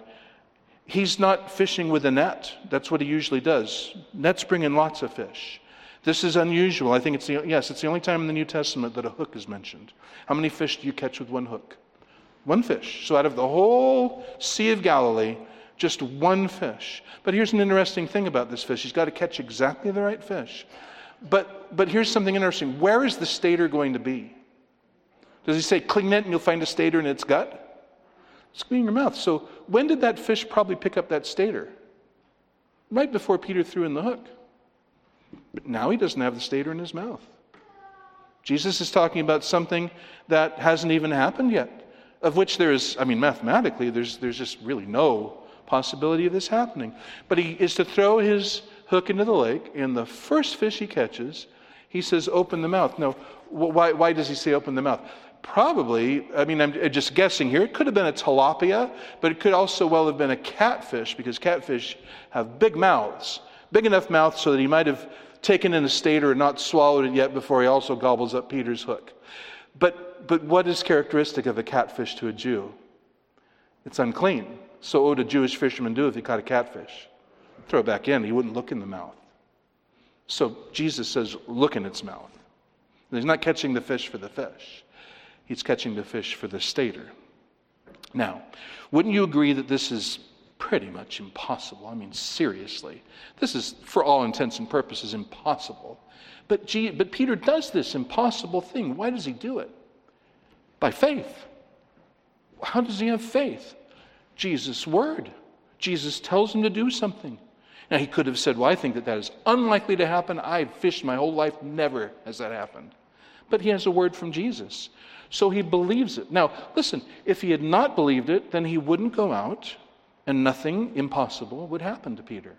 He's not fishing with a net. That's what he usually does. Nets bring in lots of fish. This is unusual. I think it's the, yes, it's the only time in the New Testament that a hook is mentioned. How many fish do you catch with one hook? One fish. So out of the whole Sea of Galilee, just one fish. But here's an interesting thing about this fish. He's got to catch exactly the right fish. But, but here's something interesting. Where is the stater going to be? Does he say, clean it and you'll find a stater in its gut? It's in your mouth. So when did that fish probably pick up that stater? Right before Peter threw in the hook. But now he doesn't have the stater in his mouth. Jesus is talking about something that hasn't even happened yet of which there is, I mean, mathematically, there's, there's just really no possibility of this happening. But he is to throw his hook into the lake, and the first fish he catches, he says, open the mouth. Now, why, why does he say open the mouth? Probably, I mean, I'm just guessing here, it could have been a tilapia, but it could also well have been a catfish, because catfish have big mouths, big enough mouths so that he might have taken in a stater and not swallowed it yet before he also gobbles up Peter's hook. But, but what is characteristic of a catfish to a Jew? It's unclean. So, what would a Jewish fisherman do if he caught a catfish? Throw it back in. He wouldn't look in the mouth. So, Jesus says, look in its mouth. And he's not catching the fish for the fish, he's catching the fish for the stater. Now, wouldn't you agree that this is pretty much impossible? I mean, seriously. This is, for all intents and purposes, impossible. But, G, but Peter does this impossible thing. Why does he do it? By faith. How does he have faith? Jesus' word. Jesus tells him to do something. Now, he could have said, Well, I think that that is unlikely to happen. I've fished my whole life, never has that happened. But he has a word from Jesus. So he believes it. Now, listen, if he had not believed it, then he wouldn't go out and nothing impossible would happen to Peter.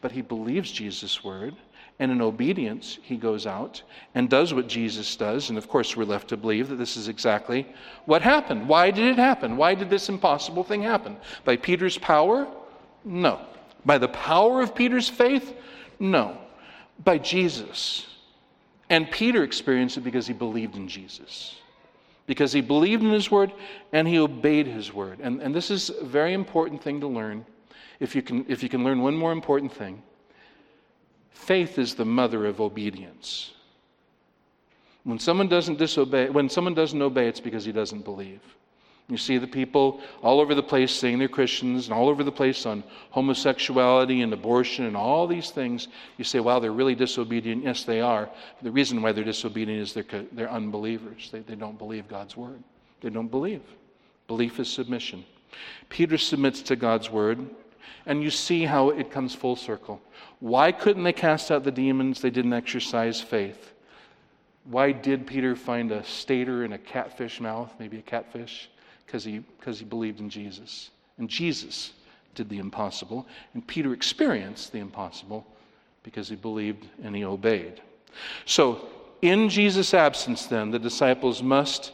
But he believes Jesus' word and in obedience, he goes out and does what Jesus does. And of course, we're left to believe that this is exactly what happened. Why did it happen? Why did this impossible thing happen? By Peter's power? No. By the power of Peter's faith? No, by Jesus. And Peter experienced it because he believed in Jesus. Because he believed in his word and he obeyed his word. And, and this is a very important thing to learn. If you, can, if you can learn one more important thing, faith is the mother of obedience. When someone doesn't disobey, when someone doesn't obey, it's because he doesn't believe. You see the people all over the place saying they're Christians and all over the place on homosexuality and abortion and all these things. You say, wow, they're really disobedient. Yes, they are. The reason why they're disobedient is they're, they're unbelievers. They, they don't believe God's word. They don't believe. Belief is submission. Peter submits to God's word, and you see how it comes full circle. Why couldn't they cast out the demons? They didn't exercise faith. Why did Peter find a stater in a catfish mouth, maybe a catfish? Because he, because he believed in Jesus. And Jesus did the impossible, and Peter experienced the impossible because he believed and he obeyed. So, in Jesus' absence, then, the disciples must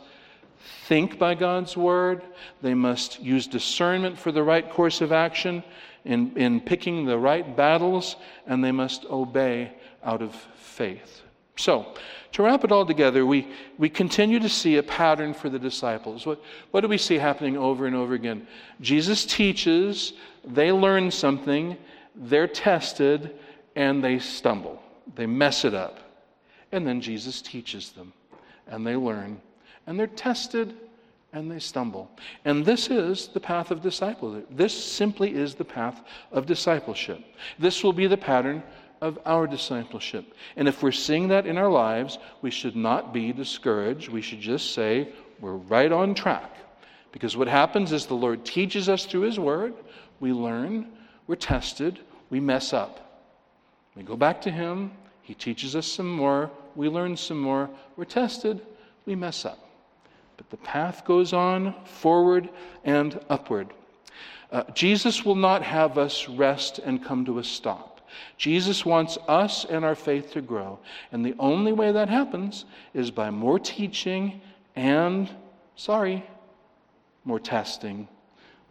think by God's word, they must use discernment for the right course of action in, in picking the right battles, and they must obey out of faith. So, to wrap it all together, we, we continue to see a pattern for the disciples. What, what do we see happening over and over again? Jesus teaches, they learn something, they're tested, and they stumble. They mess it up. And then Jesus teaches them, and they learn, and they're tested, and they stumble. And this is the path of discipleship. This simply is the path of discipleship. This will be the pattern of our discipleship. And if we're seeing that in our lives, we should not be discouraged. We should just say, we're right on track. Because what happens is the Lord teaches us through His Word, we learn, we're tested, we mess up. We go back to Him, He teaches us some more, we learn some more, we're tested, we mess up. But the path goes on forward and upward. Uh, Jesus will not have us rest and come to a stop. Jesus wants us and our faith to grow. And the only way that happens is by more teaching and, sorry, more testing,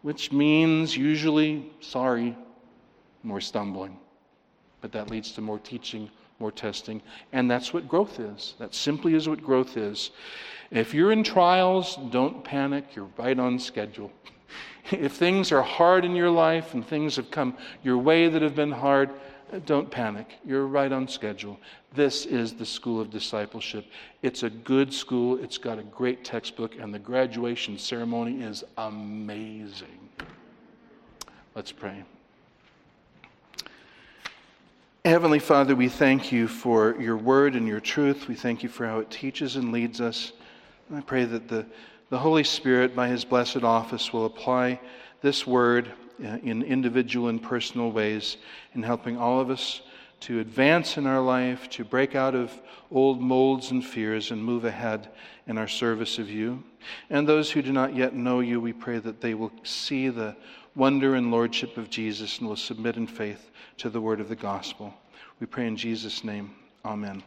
which means usually, sorry, more stumbling. But that leads to more teaching, more testing. And that's what growth is. That simply is what growth is. If you're in trials, don't panic. You're right on schedule. If things are hard in your life and things have come your way that have been hard, don't panic. You're right on schedule. This is the school of discipleship. It's a good school, it's got a great textbook, and the graduation ceremony is amazing. Let's pray. Heavenly Father, we thank you for your word and your truth. We thank you for how it teaches and leads us. And I pray that the, the Holy Spirit, by his blessed office, will apply this word uh, in individual and personal ways in helping all of us to advance in our life, to break out of old molds and fears and move ahead in our service of you. And those who do not yet know you, we pray that they will see the wonder and lordship of Jesus and will submit in faith to the word of the gospel. We pray in Jesus' name. Amen.